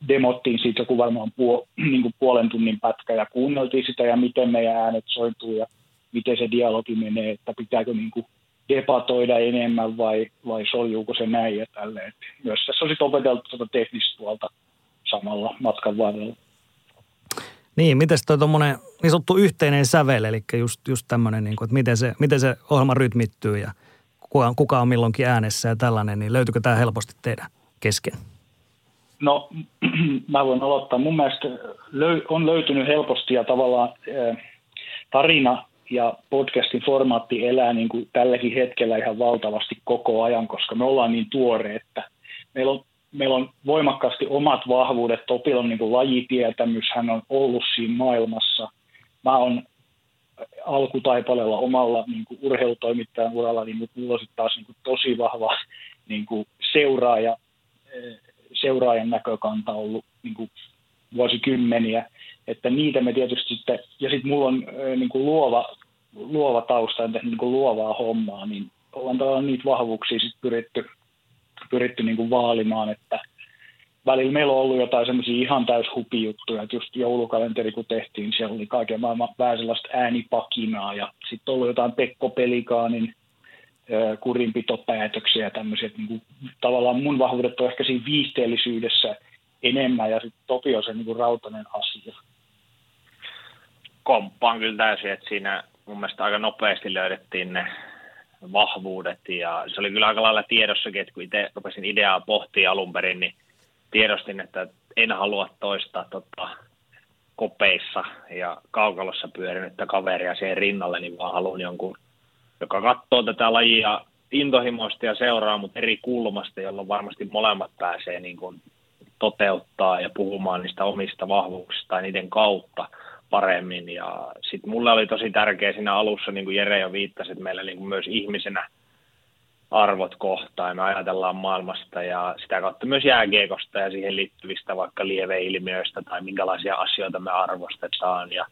demottiin siitä joku varmaan puol, niin kuin puolen tunnin pätkä ja kuunneltiin sitä ja miten meidän äänet sointuu ja miten se dialogi menee, että pitääkö niin kuin debatoida enemmän vai, vai soljuuko se näin ja tälleen. Myös tässä on sitten opeteltu tuota teknistä puolta samalla matkan varrella. Niin, miten toi tuommoinen niin sanottu yhteinen sävel, eli just, just tämmöinen, niin kuin, että miten se, miten se ohjelma rytmittyy ja kuka, kuka on milloinkin äänessä ja tällainen, niin löytyykö tämä helposti teidän kesken? No, mä voin aloittaa. Mun mielestä löy, on löytynyt helposti ja tavallaan äh, tarina ja podcastin formaatti elää niin kuin tälläkin hetkellä ihan valtavasti koko ajan, koska me ollaan niin tuore, että meillä on, meillä on voimakkaasti omat vahvuudet. Topilla on niin kuin lajitietämys, hän on ollut siinä maailmassa. Mä oon alkutaipaleella omalla niin kuin urheilutoimittajan uralla, niin mulla on taas niin kuin tosi vahva niin kuin seuraaja, eh, seuraajan näkökanta ollut niin kuin vuosikymmeniä että niitä me tietysti sitten, ja sitten mulla on niin kuin luova, luova tausta, en tehnyt niin kuin luovaa hommaa, niin ollaan niitä vahvuuksia sitten pyritty, pyritty niin kuin vaalimaan, että välillä meillä on ollut jotain semmoisia ihan täys hupijuttuja, että just joulukalenteri kun tehtiin, siellä oli kaiken maailman vähän sellaista äänipakinaa, ja sitten ollut jotain Pekko Pelikaanin kurinpitopäätöksiä ja tämmöisiä, että niin kuin, tavallaan mun vahvuudet on ehkä siinä viihteellisyydessä enemmän, ja sitten Topi on se niin kuin rautainen asia komppaan kyllä täysin, että siinä mun mielestä aika nopeasti löydettiin ne vahvuudet. Ja se oli kyllä aika lailla tiedossakin, että kun itse rupesin ideaa pohtia alun perin, niin tiedostin, että en halua toistaa tota, kopeissa ja kaukalossa pyörinyttä kaveria siihen rinnalle, niin vaan haluan jonkun, joka katsoo tätä lajia intohimoista ja seuraa, mutta eri kulmasta, jolloin varmasti molemmat pääsee niin kuin toteuttaa ja puhumaan niistä omista vahvuuksista ja niiden kautta – paremmin. Ja sitten mulle oli tosi tärkeä siinä alussa, niin kuin Jere jo viittasi, että meillä niin kuin myös ihmisenä arvot kohtaa ja me ajatellaan maailmasta ja sitä kautta myös jääkiekosta ja siihen liittyvistä vaikka lieveilmiöistä tai minkälaisia asioita me arvostetaan ja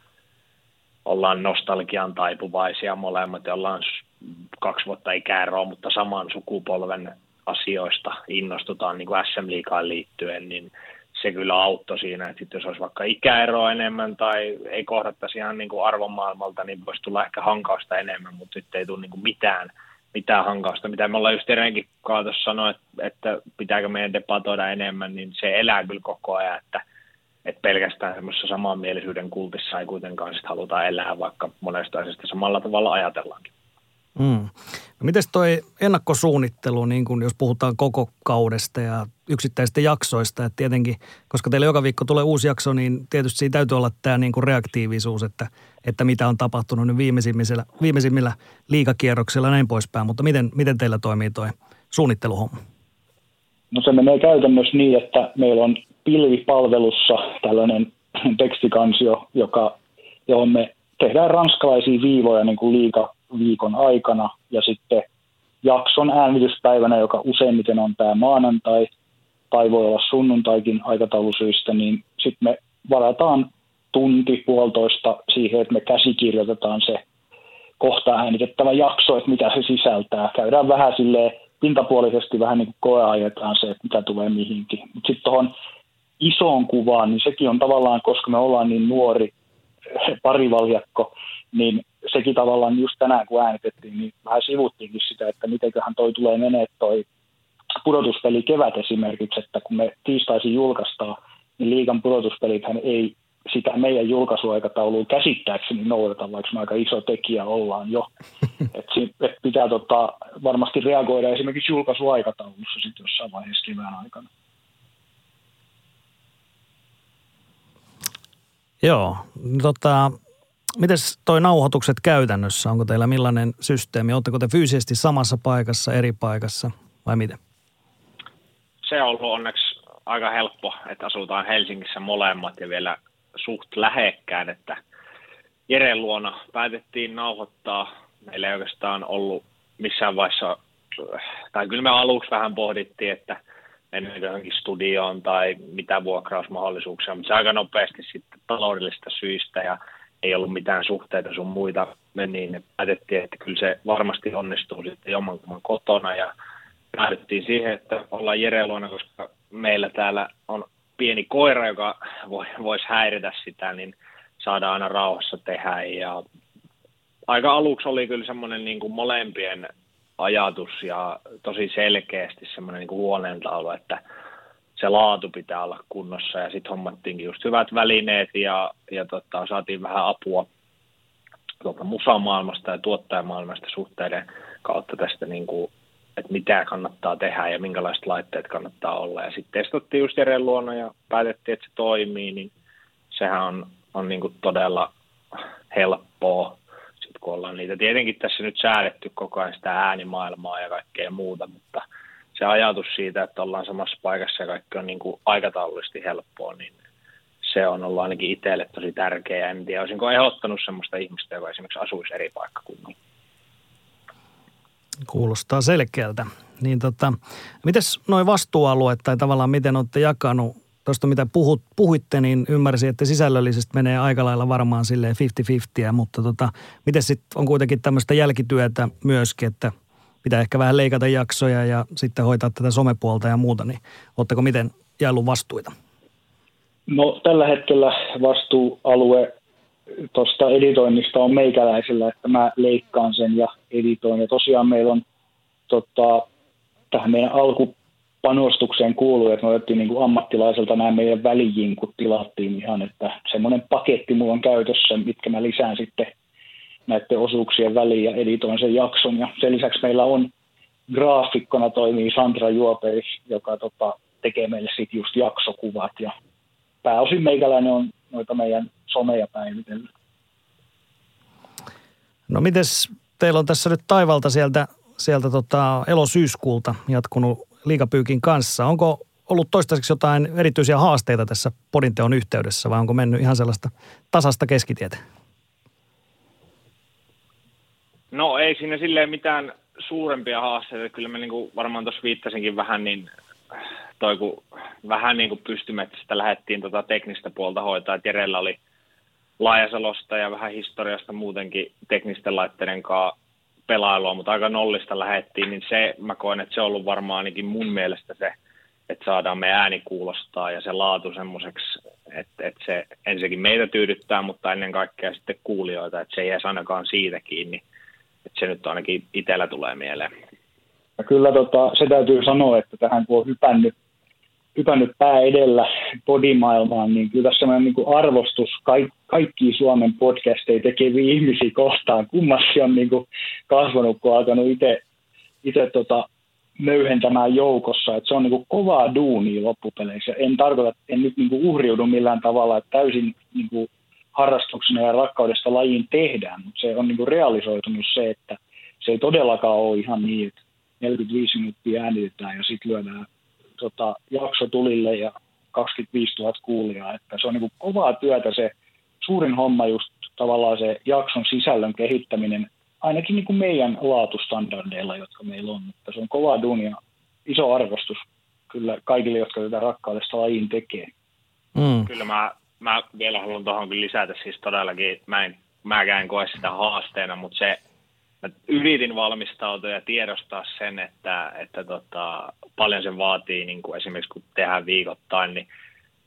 ollaan nostalgian taipuvaisia molemmat ja ollaan kaksi vuotta ikäeroa, mutta saman sukupolven asioista innostutaan niin kuin SM Liigaan liittyen, niin se kyllä auttoi siinä, että jos olisi vaikka ikäeroa enemmän tai ei kohdattaisi ihan niin kuin arvomaailmalta, niin voisi tulla ehkä hankausta enemmän, mutta nyt ei tule niin kuin mitään, mitään hankausta. Mitä me ollaan just erenkin kaatossa sanoa, että, pitääkö meidän debatoida enemmän, niin se elää kyllä koko ajan, että, että pelkästään semmoisessa samanmielisyyden kultissa ei kuitenkaan sit haluta elää, vaikka monesta asiasta samalla tavalla ajatellaankin. Mm. No mites toi ennakkosuunnittelu, niin kun jos puhutaan koko kaudesta ja yksittäisistä jaksoista, että tietenkin, koska teille joka viikko tulee uusi jakso, niin tietysti siinä täytyy olla tämä niin kuin reaktiivisuus, että, että mitä on tapahtunut nyt viimeisimmillä, viimeisimmillä liikakierroksilla ja näin poispäin. Mutta miten, miten teillä toimii toi suunnitteluhomma? No se menee käytännössä niin, että meillä on pilvipalvelussa tällainen tekstikansio, joka, johon me tehdään ranskalaisia viivoja niin kuin liika viikon aikana ja sitten jakson äänityspäivänä, joka useimmiten on tämä maanantai tai voi olla sunnuntaikin aikataulusyistä, niin sitten me varataan tunti, puolitoista siihen, että me käsikirjoitetaan se kohta äänitettävä jakso, että mitä se sisältää. Käydään vähän silleen pintapuolisesti vähän niin kuin koeajetaan se, että mitä tulee mihinkin. Mutta sitten tuohon isoon kuvaan, niin sekin on tavallaan, koska me ollaan niin nuori parivaljakko, niin sekin tavallaan just tänään kun äänitettiin, niin vähän sivuttiinkin sitä, että mitenköhän toi tulee menee toi pudotuspeli kevät esimerkiksi, että kun me tiistaisin julkaistaan, niin liigan pudotuspelithän ei sitä meidän julkaisuaikataulua käsittääkseni noudata, vaikka me aika iso tekijä ollaan jo. Et et pitää tota, varmasti reagoida esimerkiksi julkaisuaikataulussa sitten jossain vaiheessa kevään aikana. Joo, tota, Miten toi nauhoitukset käytännössä? Onko teillä millainen systeemi? Oletteko te fyysisesti samassa paikassa, eri paikassa vai miten? Se on ollut onneksi aika helppo, että asutaan Helsingissä molemmat ja vielä suht lähekkään, että Jere luona päätettiin nauhoittaa. Meillä ei oikeastaan ollut missään vaiheessa, tai kyllä me aluksi vähän pohdittiin, että mennäänkö johonkin studioon tai mitä vuokrausmahdollisuuksia, mutta se aika nopeasti sitten taloudellisista syistä ja ei ollut mitään suhteita sun muita, niin päätettiin, että kyllä se varmasti onnistuu sitten jommankumman kotona ja päädyttiin siihen, että ollaan Jere luona, koska meillä täällä on pieni koira, joka voi, voisi häiritä sitä, niin saadaan aina rauhassa tehdä. Ja aika aluksi oli kyllä semmoinen niin kuin molempien ajatus ja tosi selkeästi semmoinen niin huoneentaulu, että se laatu pitää olla kunnossa. Ja sitten hommattiinkin just hyvät välineet ja, ja tota, saatiin vähän apua tuolta musamaailmasta ja tuottajamaailmasta suhteiden kautta tästä niin kuin, että mitä kannattaa tehdä ja minkälaiset laitteet kannattaa olla. Ja sitten testattiin just Jeren luona ja päätettiin, että se toimii, niin sehän on, on niin kuin todella helppoa, sit kun ollaan niitä. Tietenkin tässä nyt säädetty koko ajan sitä äänimaailmaa ja kaikkea muuta, mutta – se ajatus siitä, että ollaan samassa paikassa ja kaikki on niin kuin aikataulullisesti helppoa, niin se on ollut ainakin itselle tosi tärkeä. En tiedä, olisinko ehdottanut sellaista ihmistä, joka esimerkiksi asuisi eri paikkakunnilla. Kuulostaa selkeältä. Niin tota, mites noin vastuualueet tai tavallaan miten olette jakanut, tuosta mitä puhut, puhuitte, niin ymmärsin, että sisällöllisesti menee aika lailla varmaan silleen 50-50, mutta tota, miten sitten on kuitenkin tämmöistä jälkityötä myöskin, että – pitää ehkä vähän leikata jaksoja ja sitten hoitaa tätä somepuolta ja muuta, niin oletteko miten jaellut vastuita? No tällä hetkellä vastuualue tuosta editoinnista on meikäläisellä, että mä leikkaan sen ja editoin. Ja tosiaan meillä on tota, tähän meidän alkupanostukseen kuuluu, että me otettiin niin kuin ammattilaiselta nämä meidän välijinkut tilattiin ihan, että semmoinen paketti mulla on käytössä, mitkä mä lisään sitten näiden osuuksien väliin ja editoin sen jakson. Ja sen lisäksi meillä on graafikkona toimii Sandra Juopeis, joka tota, tekee meille sitten just jaksokuvat ja pääosin meikäläinen on noita meidän someja päivitellyt. No mites teillä on tässä nyt taivalta sieltä, sieltä tota elosyyskuulta jatkunut liikapyykin kanssa. Onko ollut toistaiseksi jotain erityisiä haasteita tässä podinteon yhteydessä vai onko mennyt ihan sellaista tasasta keskitietä? No ei siinä silleen mitään suurempia haasteita. Kyllä mä niin kuin varmaan tuossa viittasinkin vähän, niin toi kun vähän niin kuin pystymetsästä lähdettiin tota teknistä puolta hoitaa. Jerellä oli Laajasalosta ja vähän historiasta muutenkin teknisten laitteiden kanssa pelailua, mutta aika nollista lähettiin, niin se, mä koen, että se on ollut varmaan ainakin mun mielestä se, että saadaan me ääni kuulostaa ja se laatu semmoiseksi, että, että se ensinnäkin meitä tyydyttää, mutta ennen kaikkea sitten kuulijoita, että se ei edes ainakaan siitä kiinni, että se nyt ainakin itsellä tulee mieleen. Ja kyllä tota, se täytyy sanoa, että tähän kun on hypännyt hypännyt pää edellä podimaailmaan, niin kyllä tässä on niin arvostus kaik, kaikki Suomen podcasteja tekeviä ihmisiä kohtaan. Kummassi on niin kuin kasvanut, kun on alkanut itse tota, möyhentämään joukossa. että se on niin kuin kovaa duunia loppupeleissä. En tarkoita, en nyt niin kuin uhriudu millään tavalla, että täysin niin kuin harrastuksena ja rakkaudesta lajiin tehdään, mutta se on niin kuin realisoitunut se, että se ei todellakaan ole ihan niin, että 45 minuuttia äänitetään ja sitten lyödään tota, jakso tulille ja 25 000 kuulijaa. Että se on niin kovaa työtä se suurin homma just tavallaan se jakson sisällön kehittäminen, ainakin niin kuin meidän laatustandardeilla, jotka meillä on. Että se on kovaa duunia, iso arvostus kyllä kaikille, jotka tätä rakkaudesta lajiin tekee. Mm. Kyllä mä, mä vielä haluan tuohon lisätä siis todellakin, mä en, mäkään en koe sitä haasteena, mutta se mä yritin valmistautua ja tiedostaa sen, että, että tota, paljon se vaatii, niin kuin esimerkiksi kun tehdään viikoittain, niin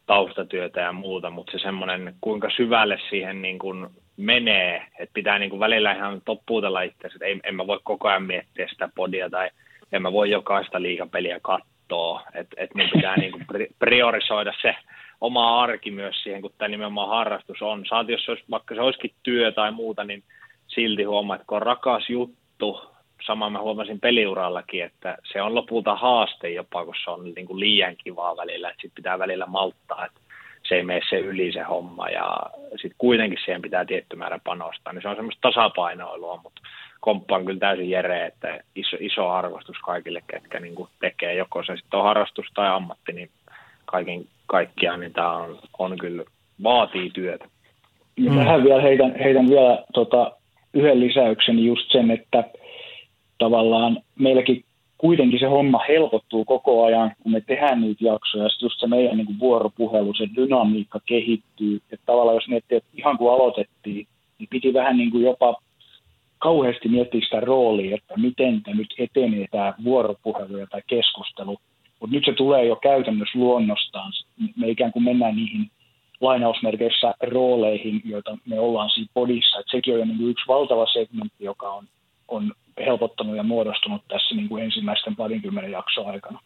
taustatyötä ja muuta, mutta se semmoinen, kuinka syvälle siihen niin kuin menee, että pitää niin kuin välillä ihan toppuutella itse, että ei, en mä voi koko ajan miettiä sitä podia tai en mä voi jokaista liikapeliä katsoa, että et mun pitää niin kuin priorisoida se oma arki myös siihen, kun tämä nimenomaan harrastus on. Saat, jos se olisi, vaikka se olisikin työ tai muuta, niin silti huomaa, että kun on rakas juttu, sama mä huomasin peliurallakin, että se on lopulta haaste jopa, kun se on niin kuin liian kivaa välillä, että sit pitää välillä malttaa, että se ei mene se yli se homma ja sitten kuitenkin siihen pitää tietty määrä panostaa, niin se on semmoista tasapainoilua, mutta komppaan kyllä täysin Jere, että iso, iso arvostus kaikille, ketkä niin kuin tekee, joko se sitten on harrastus tai ammatti, niin kaiken kaikkiaan niin tämä on, on kyllä, vaatii työtä. Ja tähän vielä heitän, heitän vielä tota, yhden lisäyksen just sen, että tavallaan meilläkin kuitenkin se homma helpottuu koko ajan, kun me tehdään niitä jaksoja, ja just se meidän niin kuin vuoropuhelu, se dynamiikka kehittyy, että tavallaan jos miettii, että ihan kun aloitettiin, niin piti vähän niin kuin jopa kauheasti miettiä sitä roolia, että miten tämä nyt etenee tämä vuoropuhelu ja tämä keskustelu, mutta nyt se tulee jo käytännössä luonnostaan, me ikään kuin mennään niihin lainausmerkeissä rooleihin, joita me ollaan siinä podissa. Et sekin on jo niin kuin yksi valtava segmentti, joka on, on helpottanut ja muodostunut tässä niin kuin ensimmäisten parinkymmenen jakson aikana.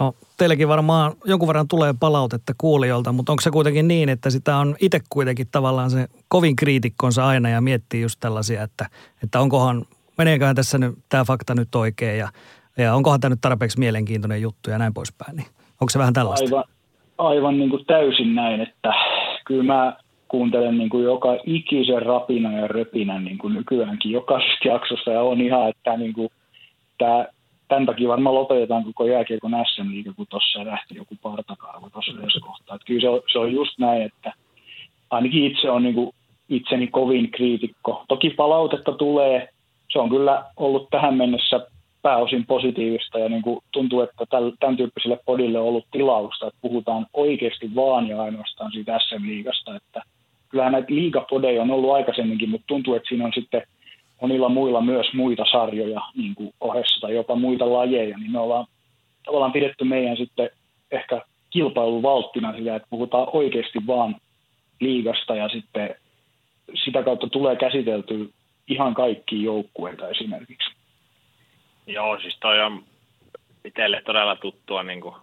No teillekin varmaan jonkun verran tulee palautetta kuulijoilta, mutta onko se kuitenkin niin, että sitä on itse kuitenkin tavallaan se kovin kriitikkonsa aina ja miettii just tällaisia, että, että onkohan, meneeköhän tässä nyt tämä fakta nyt oikein ja, ja onkohan tämä nyt tarpeeksi mielenkiintoinen juttu ja näin poispäin. Niin onko se vähän tällaista? Aivan, aivan niin kuin täysin näin, että kyllä mä kuuntelen niin kuin joka ikisen rapina ja röpinän niin kuin nykyäänkin jokaisesta jaksosta ja on ihan, että niin kuin, tämä, tämän takia varmaan lopetetaan koko jääkiekon SM-liiga, kun tuossa lähti joku partakaava tuossa yhdessä kohtaa. Että kyllä se on, se on just näin, että ainakin itse on niin kuin itseni kovin kriitikko. Toki palautetta tulee, se on kyllä ollut tähän mennessä pääosin positiivista ja niin kuin tuntuu, että tämän tyyppiselle podille on ollut tilausta, että puhutaan oikeasti vaan ja ainoastaan siitä SM-liigasta, että kyllähän näitä liigapodeja on ollut aikaisemminkin, mutta tuntuu, että siinä on sitten monilla muilla myös muita sarjoja niin kuin ohessa tai jopa muita lajeja, niin me ollaan tavallaan pidetty meidän sitten ehkä kilpailuvalttina sitä, että puhutaan oikeasti vaan liigasta ja sitten sitä kautta tulee käsiteltyä ihan kaikki joukkueita esimerkiksi. Joo, siis toi on itselle todella tuttua. Niin kuin,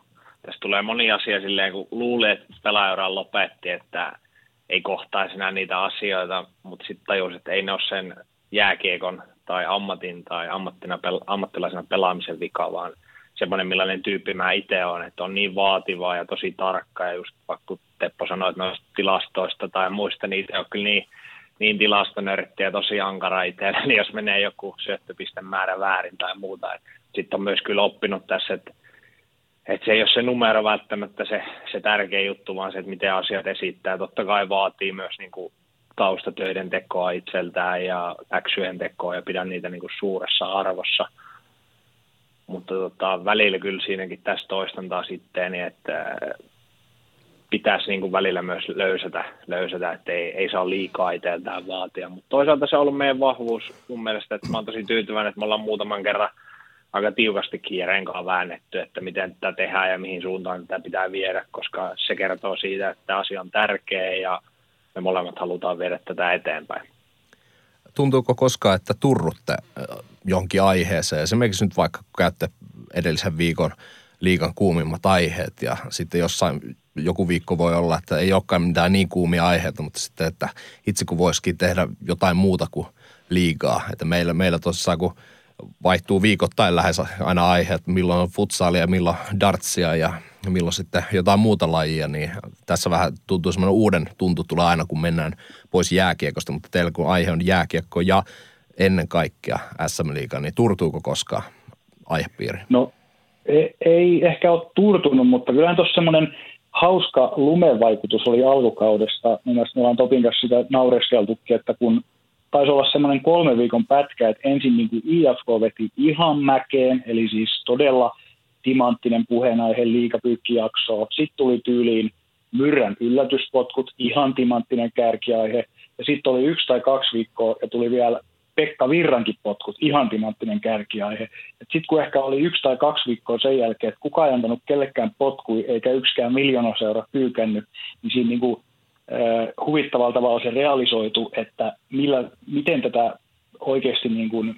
tässä tulee moni asia silleen, kun luulee, että pelaajauraan lopetti, että ei kohtaisi enää niitä asioita, mutta sitten tajus, että ei ne ole sen jääkiekon tai ammatin tai ammattina, ammattilaisena pelaamisen vika, vaan semmoinen millainen tyyppi mä itse olen, että on niin vaativaa ja tosi tarkka ja just vaikka Teppo sanoi, että noista tilastoista tai muista, niitä on kyllä niin niin tilastonörtti ja tosi ankara itsellä, niin jos menee joku syöttöpisten määrä väärin tai muuta. Sitten on myös kyllä oppinut tässä, että, että se ei ole se numero välttämättä se, se tärkeä juttu, vaan se, että miten asiat esittää. Totta kai vaatii myös niin kuin taustatöiden tekoa itseltään ja äksyjen tekoa ja pidän niitä niin kuin suuressa arvossa. Mutta tota, välillä kyllä siinäkin tässä toistan taas itteeni, että pitäisi niin kuin välillä myös löysätä, löysätä että ei, ei saa liikaa itseltään vaatia. Mutta toisaalta se on ollut meidän vahvuus mun mielestä, että mä oon tosi tyytyväinen, että me ollaan muutaman kerran aika tiukasti Järeen kanssa väännetty, että miten tätä tehdään ja mihin suuntaan tätä pitää viedä, koska se kertoo siitä, että asia on tärkeä ja me molemmat halutaan viedä tätä eteenpäin. Tuntuuko koskaan, että turrutte jonkin aiheeseen? Esimerkiksi nyt vaikka kun käytte edellisen viikon liikan kuumimmat aiheet ja sitten jossain joku viikko voi olla, että ei olekaan mitään niin kuumia aiheita, mutta sitten, että itse kun voisikin tehdä jotain muuta kuin liigaa. Että meillä, meillä tosissaan, kun vaihtuu viikoittain lähes aina aiheet, milloin on futsalia milloin dartsia ja milloin sitten jotain muuta lajia, niin tässä vähän tuntuu semmoinen uuden tuntu tulee aina, kun mennään pois jääkiekosta, mutta teillä kun aihe on jääkiekko ja ennen kaikkea SM Liiga, niin turtuuko koskaan aihepiiri? No ei, ei ehkä ole turtunut, mutta kyllähän tuossa semmoinen hauska lumevaikutus oli alkukaudesta. Mielestäni me ollaan Topin kanssa sitä naureskeltukin, että kun taisi olla semmoinen kolme viikon pätkä, että ensin niin kuin IFK veti ihan mäkeen, eli siis todella timanttinen puheenaihe liikapyykkijaksoa. Sitten tuli tyyliin myrrän yllätyspotkut, ihan timanttinen kärkiaihe. Ja sitten oli yksi tai kaksi viikkoa ja tuli vielä Pekka Virrankin potkut, ihan timanttinen kärkiaihe. Sitten kun ehkä oli yksi tai kaksi viikkoa sen jälkeen, että kukaan ei antanut kellekään potkui eikä yksikään seura pyykännyt, niin siinä niin kuin, äh, huvittavalla tavalla se realisoitu, että millä, miten tätä oikeasti niin kuin,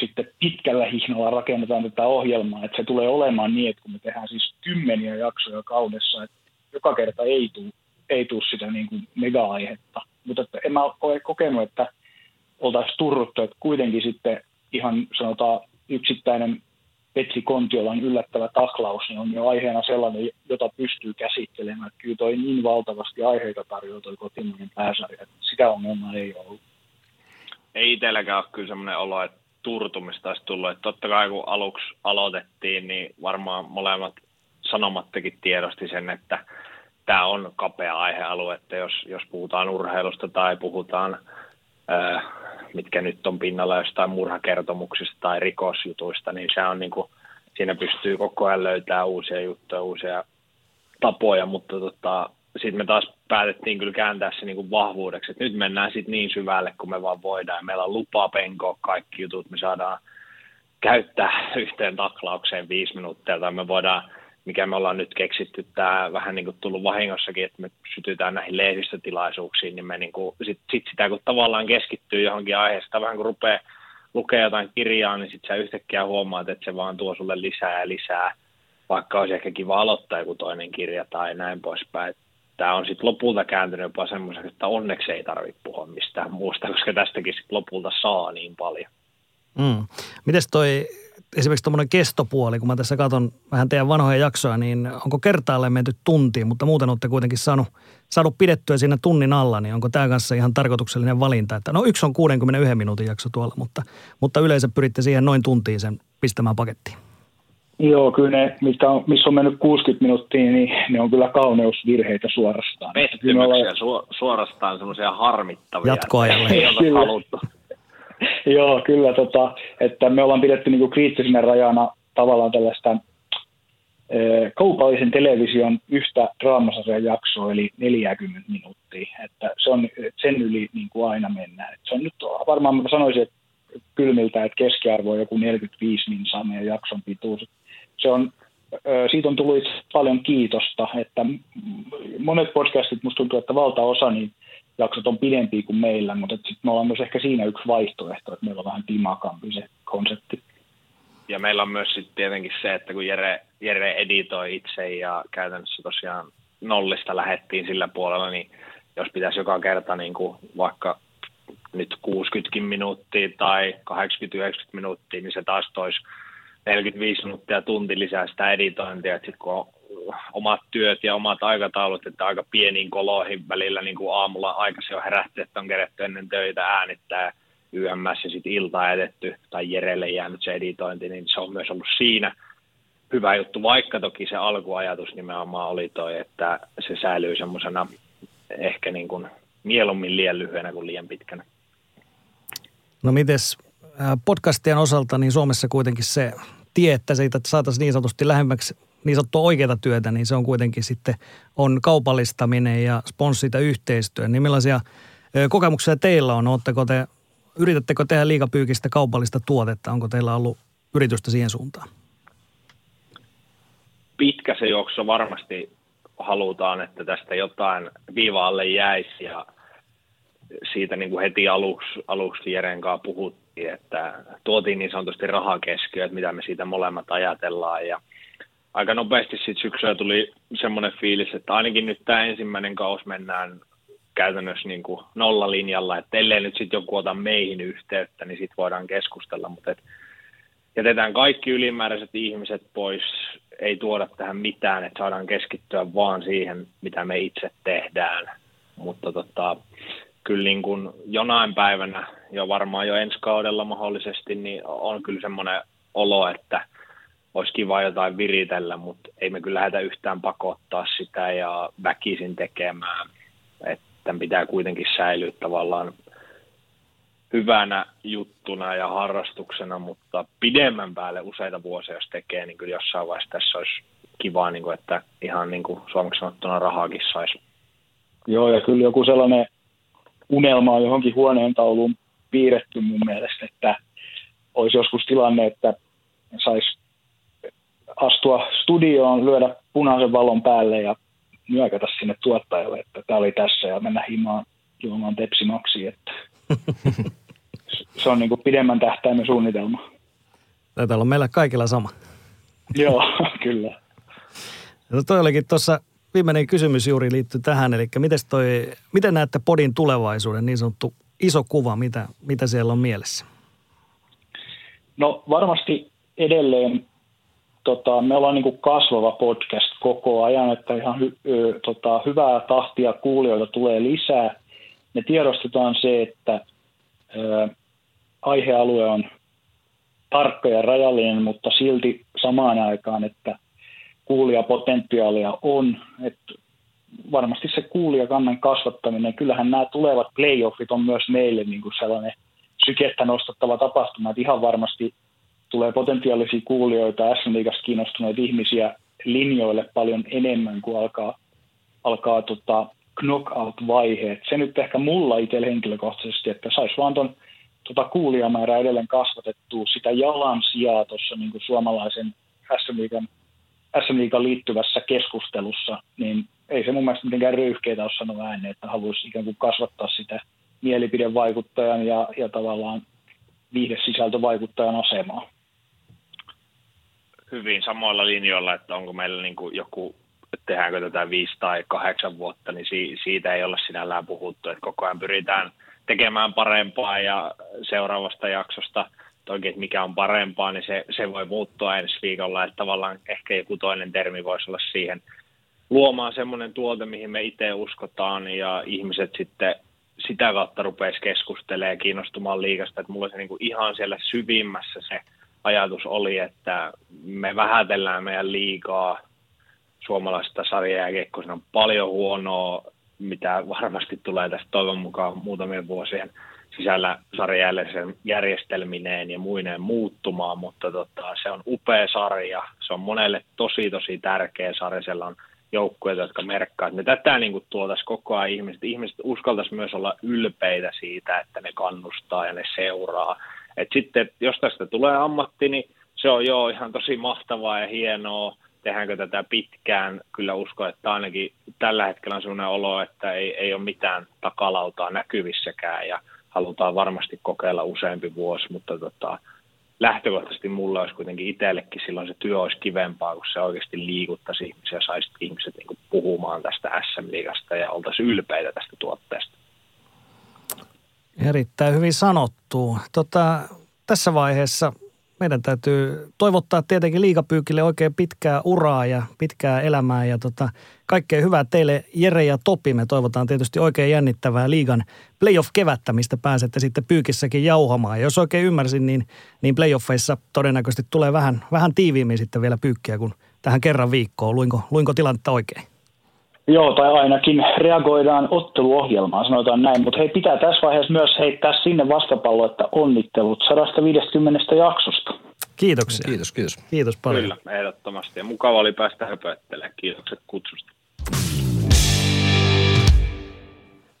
sitten pitkällä hihnalla rakennetaan tätä ohjelmaa, että se tulee olemaan niin, että kun me tehdään siis kymmeniä jaksoja kaudessa, että joka kerta ei tule ei tuu sitä niin kuin mega-aihetta. Mutta en mä ole kokenut, että oltaisiin turruttu, että kuitenkin sitten ihan sanotaan yksittäinen Petri Kontiolan yllättävä taklaus niin on jo aiheena sellainen, jota pystyy käsittelemään. Kyllä toi niin valtavasti aiheita tarjoaa toi kotimainen pääsarja, että sitä ongelmaa ei ollut. Ei itselläkään ole kyllä sellainen olo, että turtumista olisi tullut. Että totta kai kun aluksi aloitettiin, niin varmaan molemmat sanomattakin tiedosti sen, että tämä on kapea aihealue, että jos, jos puhutaan urheilusta tai puhutaan mitkä nyt on pinnalla jostain murhakertomuksista tai rikosjutuista, niin se on niin kuin, siinä pystyy koko ajan löytämään uusia juttuja, uusia tapoja, mutta tota, sitten me taas päätettiin kyllä kääntää se niin kuin vahvuudeksi, että nyt mennään sitten niin syvälle, kun me vaan voidaan. Meillä on lupa penkoa kaikki jutut, me saadaan käyttää yhteen taklaukseen viisi minuuttia, tai me voidaan mikä me ollaan nyt keksitty, tämä vähän niin kuin tullut vahingossakin, että me sytytään näihin lehdistötilaisuuksiin, niin me niin kuin, sit, sit sitä kun tavallaan keskittyy johonkin aiheesta, vähän kun rupeaa lukea jotain kirjaa, niin sitten sä yhtäkkiä huomaat, että se vaan tuo sulle lisää ja lisää, vaikka olisi ehkä kiva aloittaa joku toinen kirja tai näin poispäin. Tämä on sitten lopulta kääntynyt jopa semmoiseksi, että onneksi ei tarvitse puhua mistään muusta, koska tästäkin sit lopulta saa niin paljon. Mm. Mites toi esimerkiksi tuommoinen kestopuoli, kun mä tässä katson vähän teidän vanhoja jaksoja, niin onko kertaalleen menty tuntiin, mutta muuten olette kuitenkin saanut, saanut pidettyä siinä tunnin alla, niin onko tämä kanssa ihan tarkoituksellinen valinta? Että no yksi on 61 minuutin jakso tuolla, mutta, mutta yleensä pyritte siihen noin tuntiin sen pistämään pakettiin. Joo, kyllä ne, mistä on, missä on mennyt 60 minuuttia, niin ne on kyllä kauneusvirheitä suorastaan. Pettymyksiä su, suorastaan semmoisia harmittavia. Jatkoajalle. Ei ole haluttu. Joo, kyllä, tota, että me ollaan pidetty niin kriittisenä rajana tavallaan tällaista kaupallisen television yhtä draamasarjan jaksoa, eli 40 minuuttia. Että se on sen yli niin kuin aina mennään. Et se on nyt varmaan, mä sanoisin, että kylmiltä, että keskiarvo on joku 45 niin saa meidän jakson pituus. Se on, siitä on tullut paljon kiitosta, että monet podcastit, musta tuntuu, että valtaosa, niin jaksot on pidempiä kuin meillä, mutta sitten me ollaan myös ehkä siinä yksi vaihtoehto, että meillä on vähän timakampi se konsepti. Ja meillä on myös sitten tietenkin se, että kun Jere, Jere editoi itse ja käytännössä tosiaan nollista lähettiin sillä puolella, niin jos pitäisi joka kerta niin kuin vaikka nyt 60 minuuttia tai 80-90 minuuttia, niin se taas toisi 45 minuuttia tunti lisää sitä editointia. Sitten kun on omat työt ja omat aikataulut, että aika pieniin koloihin välillä niin kuin aamulla aikaisin on herätty, että on kerätty ennen töitä äänittää YMS ja sitten iltaa edetty tai Jerelle jäänyt se editointi, niin se on myös ollut siinä hyvä juttu, vaikka toki se alkuajatus nimenomaan oli toi, että se säilyy semmoisena ehkä niin kuin mieluummin liian lyhyenä kuin liian pitkänä. No mites podcastien osalta, niin Suomessa kuitenkin se tie, että siitä saataisiin niin sanotusti lähemmäksi niin sanottua oikeaa työtä, niin se on kuitenkin sitten on kaupallistaminen ja sponssita yhteistyö. Niin millaisia kokemuksia teillä on? Oletteko te, yritättekö tehdä liikapyykistä kaupallista tuotetta? Onko teillä ollut yritystä siihen suuntaan? Pitkässä juoksussa varmasti halutaan, että tästä jotain viivaalle jäisi ja siitä niin kuin heti aluksi, aluksi Jeren kanssa puhuttiin, että tuotiin niin sanotusti rahakeskiö, että mitä me siitä molemmat ajatellaan ja aika nopeasti sitten syksyllä tuli semmoinen fiilis, että ainakin nyt tämä ensimmäinen kaus mennään käytännössä niin kuin nollalinjalla, että ellei nyt sitten joku ota meihin yhteyttä, niin sitten voidaan keskustella, mutta et jätetään kaikki ylimääräiset ihmiset pois, ei tuoda tähän mitään, että saadaan keskittyä vaan siihen, mitä me itse tehdään, mutta tota, kyllä niin kuin jonain päivänä, jo varmaan jo ensi kaudella mahdollisesti, niin on kyllä semmoinen olo, että olisi kiva jotain viritellä, mutta ei me kyllä lähdetä yhtään pakottaa sitä ja väkisin tekemään. Että pitää kuitenkin säilyä tavallaan hyvänä juttuna ja harrastuksena, mutta pidemmän päälle useita vuosia, jos tekee, niin kyllä jossain vaiheessa tässä olisi kivaa, niin kuin, että ihan niin kuin suomeksi sanottuna rahaakin saisi. Joo, ja kyllä joku sellainen unelma on johonkin huoneen tauluun piirretty mun mielestä, että olisi joskus tilanne, että saisi astua studioon, lyödä punaisen valon päälle ja nyökätä sinne tuottajalle, että tämä oli tässä ja mennä himaan juomaan tepsimaksi, että se on niin kuin pidemmän tähtäimen suunnitelma. Taitaa olla meillä kaikilla sama. Joo, kyllä. No toi olikin tuossa viimeinen kysymys juuri liittyy tähän, eli toi, miten näette podin tulevaisuuden, niin sanottu iso kuva, mitä, mitä siellä on mielessä? No varmasti edelleen tota, me ollaan niin kuin kasvava podcast koko ajan, että ihan hy, ö, tota, hyvää tahtia kuulijoita tulee lisää. Me tiedostetaan se, että ö, aihealue on tarkka ja rajallinen, mutta silti samaan aikaan, että kuulijapotentiaalia on. Että varmasti se kuulijakannan kasvattaminen, kyllähän nämä tulevat playoffit on myös meille niin kuin sellainen sykettä nostattava tapahtuma, että ihan varmasti tulee potentiaalisia kuulijoita, SM Liigasta kiinnostuneita ihmisiä linjoille paljon enemmän kuin alkaa, alkaa tota knockout-vaiheet. Se nyt ehkä mulla itsellä henkilökohtaisesti, että saisi vaan tuon tota kuulijamäärää edelleen kasvatettua sitä jalan sijaa tuossa niin suomalaisen SM Liigan, SM Liigan liittyvässä keskustelussa, niin ei se mun mielestä mitenkään röyhkeitä ole sanoa ääneen, että haluaisi ikään kuin kasvattaa sitä mielipidevaikuttajan ja, ja tavallaan viihdesisältövaikuttajan asemaa hyvin samoilla linjoilla, että onko meillä niin kuin joku, tehdäänkö tätä viisi tai kahdeksan vuotta, niin siitä ei olla sinällään puhuttu, että koko ajan pyritään tekemään parempaa ja seuraavasta jaksosta. Toki, että mikä on parempaa, niin se, se voi muuttua ensi viikolla, että tavallaan ehkä joku toinen termi voisi olla siihen luomaan semmoinen tuote, mihin me itse uskotaan ja ihmiset sitten sitä kautta rupeaisi keskustelemaan ja kiinnostumaan liikasta, että mulla se niin kuin ihan siellä syvimmässä se ajatus oli, että me vähätellään meidän liikaa suomalaisesta sarjajääkiekkoa. on paljon huonoa, mitä varmasti tulee tästä toivon mukaan muutamien vuosien sisällä sarjajärjestelmineen järjestelmineen ja muineen muuttumaan, mutta tota, se on upea sarja. Se on monelle tosi tosi tärkeä sarja. Siellä on joukkueita, jotka merkkaa, että me tätä niin tuotaisiin koko ajan ihmiset. Ihmiset uskaltaisi myös olla ylpeitä siitä, että ne kannustaa ja ne seuraa et sitten, jos tästä tulee ammatti, niin se on jo ihan tosi mahtavaa ja hienoa. Tehdäänkö tätä pitkään? Kyllä uskon, että ainakin tällä hetkellä on sellainen olo, että ei, ei ole mitään takalautaa näkyvissäkään ja halutaan varmasti kokeilla useampi vuosi, mutta tota, lähtökohtaisesti mulle olisi kuitenkin itsellekin silloin se työ olisi kivempaa, kun se oikeasti liikuttaisi ihmisiä, saisi ihmiset niin puhumaan tästä SM-liigasta ja oltaisiin ylpeitä tästä tuotteesta. Erittäin hyvin sanottu. Tota, tässä vaiheessa meidän täytyy toivottaa tietenkin liikapyykille oikein pitkää uraa ja pitkää elämää ja tota, kaikkea hyvää teille Jere ja Topi. Me toivotaan tietysti oikein jännittävää liigan playoff-kevättä, mistä pääsette sitten pyykissäkin jauhamaan. Ja jos oikein ymmärsin, niin, niin playoffeissa todennäköisesti tulee vähän, vähän tiiviimmin sitten vielä pyykkiä kuin tähän kerran viikkoon. Luinko, luinko tilannetta oikein? Joo, tai ainakin reagoidaan otteluohjelmaan, sanotaan näin. Mutta hei, pitää tässä vaiheessa myös heittää sinne vastapallo, että onnittelut 150 jaksosta. Kiitoksia. Kiitos, kiitos. Kiitos paljon. Kyllä, ehdottomasti. Ja mukava oli päästä höpöttelemään. Kiitokset kutsusta.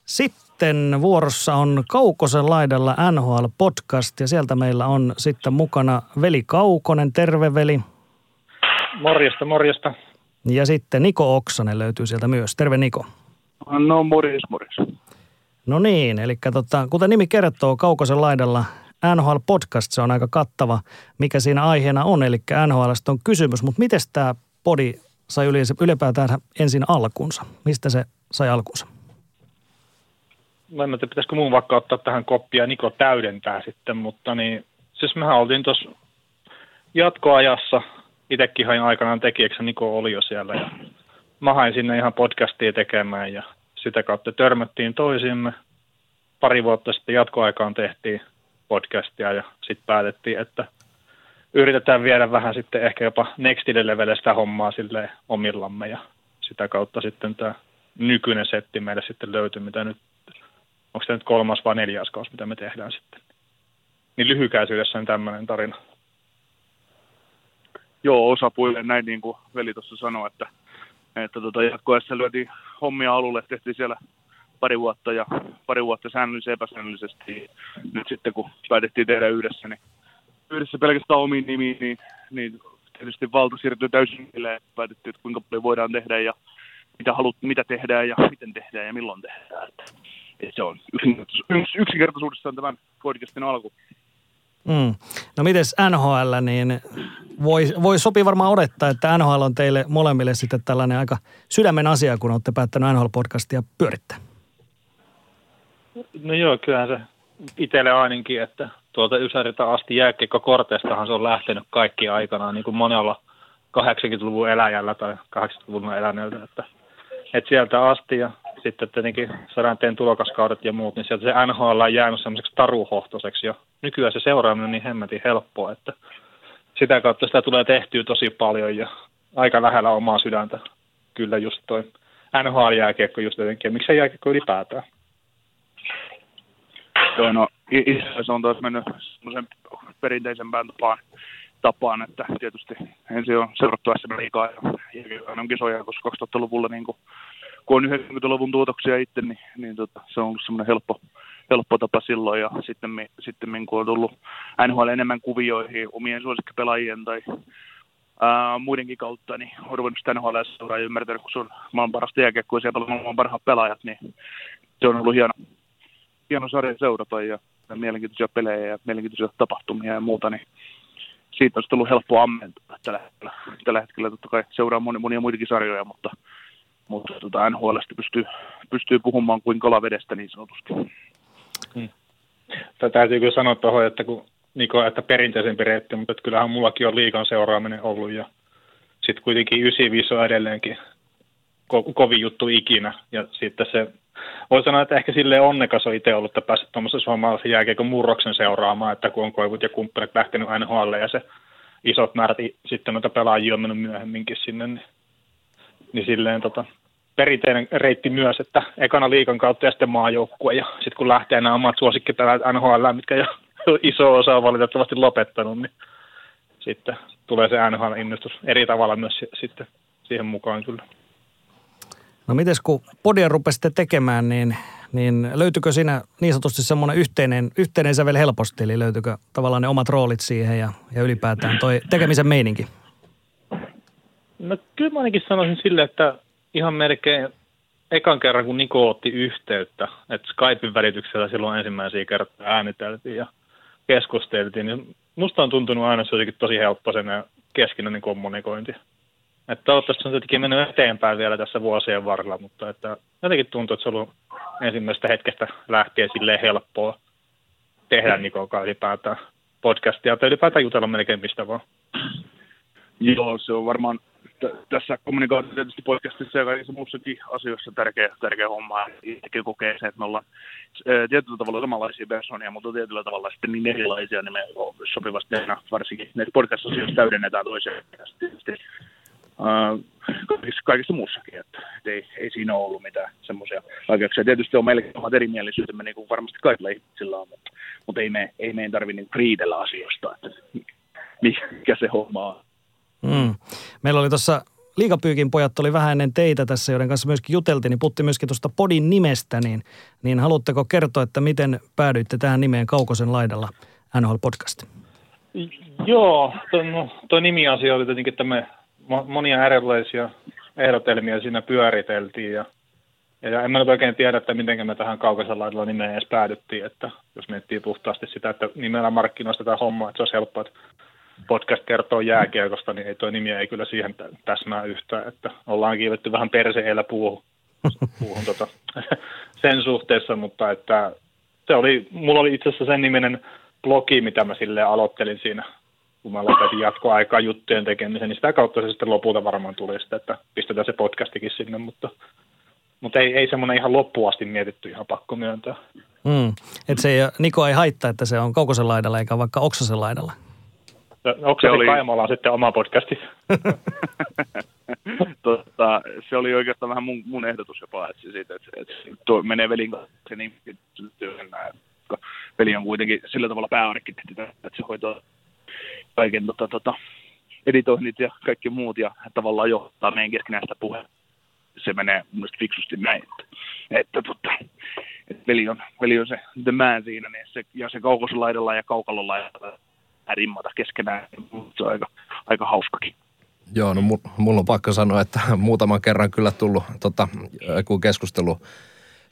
Sitten vuorossa on Kaukosen laidalla NHL Podcast ja sieltä meillä on sitten mukana Veli Kaukonen, terve veli. Morjesta, morjesta. Ja sitten Niko Oksanen löytyy sieltä myös. Terve Niko. No morjes, morjes. No niin, eli tota, kuten nimi kertoo, Kaukosen laidalla NHL Podcast, se on aika kattava, mikä siinä aiheena on, eli NHL on kysymys, mutta miten tämä podi sai ylipäätään ensin alkunsa? Mistä se sai alkunsa? Mä en tiedä, pitäisikö mun vaikka ottaa tähän koppia, Niko täydentää sitten, mutta niin, siis mehän oltiin tuossa jatkoajassa, itsekin hain aikanaan tekijäksi, Niko oli jo siellä ja mä hain sinne ihan podcastia tekemään ja sitä kautta törmättiin toisimme. Pari vuotta sitten jatkoaikaan tehtiin podcastia ja sitten päätettiin, että yritetään viedä vähän sitten ehkä jopa nextille levelle sitä hommaa sille omillamme ja sitä kautta sitten tämä nykyinen setti meille sitten löytyi, mitä nyt, onko tämä nyt kolmas vai neljäs kausi, mitä me tehdään sitten. Niin lyhykäisyydessä tämmöinen tarina. Joo, osapuille näin niin kuin veli tuossa sanoi, että, että tota, jatkoessa lyötiin hommia alulle, tehtiin siellä pari vuotta ja pari vuotta säännöllisesti epäsäännöllisesti. Nyt sitten kun päätettiin tehdä yhdessä, niin yhdessä pelkästään omiin nimiin, niin, niin tietysti valta siirtyy täysin niille, että päätettiin, että kuinka paljon voidaan tehdä ja mitä halut, mitä tehdään ja miten tehdään ja milloin tehdään. Että, että se on yksinkertaisuudessaan tämän podcastin alku. Mm. No mites NHL, niin voi, voi sopii varmaan odottaa, että NHL on teille molemmille sitten tällainen aika sydämen asia, kun olette päättänyt NHL-podcastia pyörittää. No joo, kyllähän se itselle ainakin, että tuolta Ysäriltä asti jääkiekko-korteistahan se on lähtenyt kaikki aikanaan, niin kuin monella 80-luvun eläjällä tai 80-luvun eläneeltä, että, että sieltä asti ja sitten tietenkin sadanteen tulokaskaudet ja muut, niin sieltä se NHL on jäänyt semmoiseksi taruhohtoiseksi jo. Nykyään se seuraaminen on niin hemmetin helppoa, että sitä kautta sitä tulee tehtyä tosi paljon ja aika lähellä omaa sydäntä. Kyllä just toi NHL-jääkiekko just jotenkin, ja miksei jääkiekko ylipäätään. Joo, no itse on taas mennyt semmoisen perinteisempään tapaan, tapaan, että tietysti ensin on seurattu SM liikaa ja on kisoja, koska 2000-luvulla niin kuin, kun on 90-luvun tuotoksia itse, niin, niin tota, se on ollut semmoinen helppo, helppo tapa silloin ja sitten, sitten kun on tullut NHL enemmän kuvioihin omien suosikkipelaajien tai ää, muidenkin kautta, niin on ruvennut sitä NHL seuraa ja ymmärtänyt, kun se on maailman parasta jääkiekkoa ja siellä maailman parhaat pelaajat, niin se on ollut hieno, hieno sarja seurata ja, mielenkiintoisia pelejä ja mielenkiintoisia tapahtumia ja muuta, niin siitä olisi tullut helppo ammentaa tällä hetkellä. Tällä hetkellä totta kai seuraa monia, monia muitakin sarjoja, mutta, mutta tota NHLstä pystyy, pystyy puhumaan kuin kalavedestä niin sanotusti. Hmm. Tätä täytyy kyllä sanoa tuohon, että kun Niko, että perinteisempi reitti, mutta että kyllähän mullakin on liikan seuraaminen ollut ja sitten kuitenkin 95 on edelleenkin ko- kovin juttu ikinä ja sitten se voi sanoa, että ehkä sille onnekas on itse ollut, että päässyt tuommoisen suomalaisen jääkiekon murroksen seuraamaan, että kun on koivut ja kumppanit lähtenyt NHL ja se isot määrät sitten noita pelaajia on mennyt myöhemminkin sinne, niin, niin silleen tota, perinteinen reitti myös, että ekana liikan kautta ja sitten maajoukkue ja sitten kun lähtee nämä omat suosikkipelaajat NHL, mitkä jo iso osa on valitettavasti lopettanut, niin sitten tulee se NHL-innostus eri tavalla myös sitten siihen mukaan kyllä. No mites kun podia rupesitte tekemään, niin, niin löytyykö siinä niin sanotusti semmoinen yhteinen, yhteinen sävel helposti, eli löytyykö tavallaan ne omat roolit siihen ja, ja ylipäätään toi tekemisen meininki? No kyllä mä ainakin sanoisin sille, että ihan melkein ekan kerran, kun Niko otti yhteyttä, että Skypein välityksellä silloin ensimmäisiä kertaa ääniteltiin ja keskusteltiin, niin musta on tuntunut aina se jotenkin tosi helppo sen keskinäinen kommunikointi. Että toivottavasti se on tietenkin mennyt eteenpäin vielä tässä vuosien varrella, mutta että jotenkin tuntuu, että se on ollut ensimmäisestä hetkestä lähtien silleen helppoa tehdä Nikon kanssa ylipäätään podcastia tai ylipäätään jutella melkein mistä vaan. Joo, se on varmaan tässä kommunikaatio tietysti podcastissa ja kaikissa muussakin asioissa tärkeä, tärkeä homma. Itsekin kokee se, että me ollaan tietyllä tavalla samanlaisia persoonia, mutta tietyllä tavalla sitten niin erilaisia, niin me sopivasti aina varsinkin näissä podcast-asioissa täydennetään toisiaan. Tietysti kaikissa, kaikissa muussakin, että, että ei, ei, siinä ole ollut mitään semmoisia vaikeuksia. Tietysti on meillä omat erimielisyytemme, niin kuin varmasti kaikilla ihmisillä on, mutta, mutta ei, me, ei meidän tarvitse niin riidellä asioista, että mikä se homma on. Mm. Meillä oli tuossa Liikapyykin pojat oli vähän ennen teitä tässä, joiden kanssa myöskin juteltiin, niin putti myöskin tuosta podin nimestä, niin, niin haluatteko kertoa, että miten päädyitte tähän nimeen Kaukosen laidalla NHL Podcast? Joo, tuo no, nimiasia oli tietenkin, että me monia erilaisia ehdotelmia siinä pyöriteltiin ja, ja en mä nyt oikein tiedä, että miten me tähän Kaukosen laidalla nimeen edes päädyttiin, että jos miettii puhtaasti sitä, että nimellä markkinoista tätä hommaa, että se olisi helppoa, että podcast kertoo jääkiekosta, niin ei tuo nimi ei kyllä siihen täsmää yhtään, että ollaan kiivetty vähän perseellä puuhun, puuhun tota, sen suhteessa, mutta että se oli, mulla oli itse asiassa sen niminen blogi, mitä mä sille aloittelin siinä, kun mä lopetin jatkoaikaa juttujen tekemisen, niin sitä kautta se sitten lopulta varmaan tuli sitten, että pistetään se podcastikin sinne, mutta, mutta ei, ei semmoinen ihan loppuasti mietitty, ihan pakko myöntää. Mm. Et se ei, Niko ei haittaa, että se on Kaukosen laidalla eikä vaikka Oksasen laidalla. Onko se, oli... Kaimalaan sitten oma podcasti? tota, se oli oikeastaan vähän mun, mun ehdotus jopa, että, siitä, että, että tuo menee velin kanssa niin koska veli on kuitenkin sillä tavalla pääarkkitehti, että se hoitaa kaiken tota, tota, editoinnit ja kaikki muut ja tavallaan johtaa meidän keskinäistä puheen. Se menee mun fiksusti näin, että, että, tota, että veli, on, veli on se the man siinä, niin se, ja se kaukosolaidalla ja kaukalolaidalla rimmata keskenään. Se on aika, aika hauskakin. Joo, no mulla on pakko sanoa, että muutaman kerran kyllä tullut, tota, kun keskustelu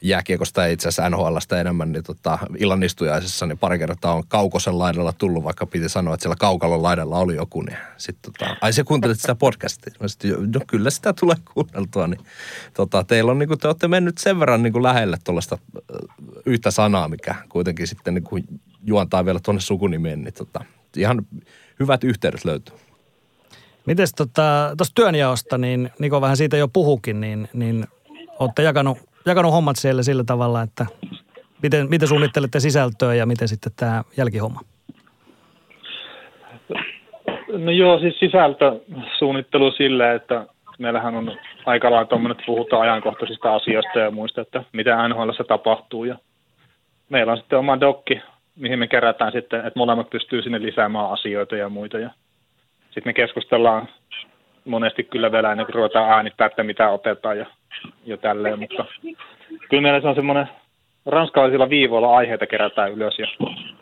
jääkiekosta ja itse asiassa NHLstä enemmän, niin tota, illan istujaisessa niin pari kertaa on kaukosen laidalla tullut, vaikka piti sanoa, että siellä kaukalon laidalla oli joku, niin sitten tota, ai se kuuntelit sitä podcastia. Sit, no kyllä sitä tulee kuunneltua, niin tota, teillä on niin kuin, te olette mennyt sen verran niin kuin lähelle tuollaista yhtä sanaa, mikä kuitenkin sitten niin kuin juontaa vielä tuonne sukunimeen, niin tota, ihan hyvät yhteydet löytyy. Mites tuosta tota, työnjaosta, niin Niko vähän siitä jo puhukin, niin, niin olette jakanut, jakanut hommat siellä sillä tavalla, että miten, miten suunnittelette sisältöä ja miten sitten tämä jälkihomma? No joo, siis sisältösuunnittelu sille, että meillähän on aika lailla tuommoinen, että puhutaan ajankohtaisista asioista ja muista, että mitä NHL tapahtuu. Ja meillä on sitten oma dokki, mihin me kerätään sitten, että molemmat pystyy sinne lisäämään asioita ja muita. Ja sitten me keskustellaan monesti kyllä vielä ennen kuin ruvetaan äänittää, että mitä otetaan ja, ja tälleen, mutta kyllä meillä se on semmoinen ranskalaisilla viivoilla aiheita kerätään ylös ja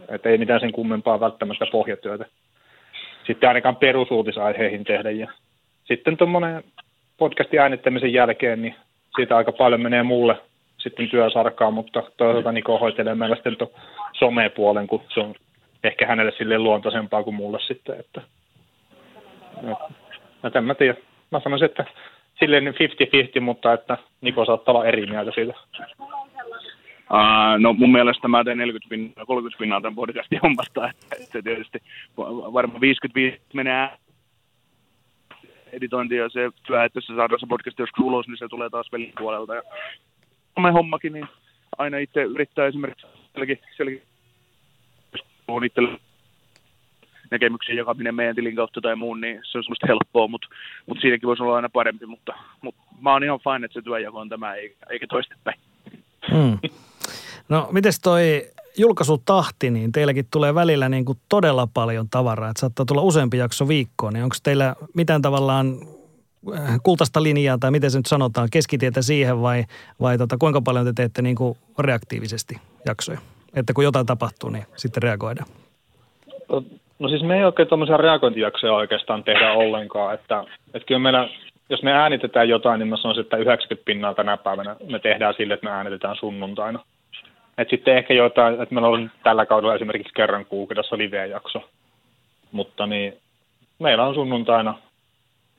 että ei mitään sen kummempaa välttämättä pohjatyötä. Sitten ainakaan perusuutisaiheihin tehdä ja sitten tuommoinen podcastin äänittämisen jälkeen, niin siitä aika paljon menee mulle sitten työsarkaa, mutta toisaalta Niko hoitelee meillä sitten tuon somepuolen, kun se on ehkä hänelle sille luontaisempaa kuin mulle sitten, että että en mä tiedä. Mä sanoisin, että silleen 50-50, mutta että Niko saattaa olla eri mieltä siitä. Uh, no mun mielestä mä teen 40 pinnaa, 30 pinnaa tämän podcastin hommasta, että, että tietysti varmaan 55 menee editointi ja se työ, että se saadaan se podcast joskus ulos, niin se tulee taas pelin puolelta. Ja me hommakin, niin aina itse yrittää esimerkiksi sielläkin, sielläkin itselle näkemyksiä jakaminen meidän tilin kautta tai muun, niin se on semmoista helppoa, mutta, mutta siinäkin voisi olla aina parempi, mutta, mutta mä oon ihan fine, että se työjako on tämä, eikä toistepäin. Hmm. No, miten toi julkaisutahti, niin teilläkin tulee välillä niin kuin todella paljon tavaraa, että saattaa tulla useampi jakso viikkoon, niin onko teillä mitään tavallaan kultaista linjaa tai miten se nyt sanotaan, keskitietä siihen vai, vai tota, kuinka paljon te teette niin kuin reaktiivisesti jaksoja? Että kun jotain tapahtuu, niin sitten reagoidaan. No siis me ei oikein tuommoisia reagointijaksoja oikeastaan tehdä ollenkaan, että, että kyllä meillä, jos me äänitetään jotain, niin mä sanoisin, että 90 pinnaa tänä päivänä me tehdään sille, että me äänitetään sunnuntaina. Et sitten ehkä jotain, että meillä on tällä kaudella esimerkiksi kerran kuukaudessa live-jakso, mutta niin, meillä on sunnuntaina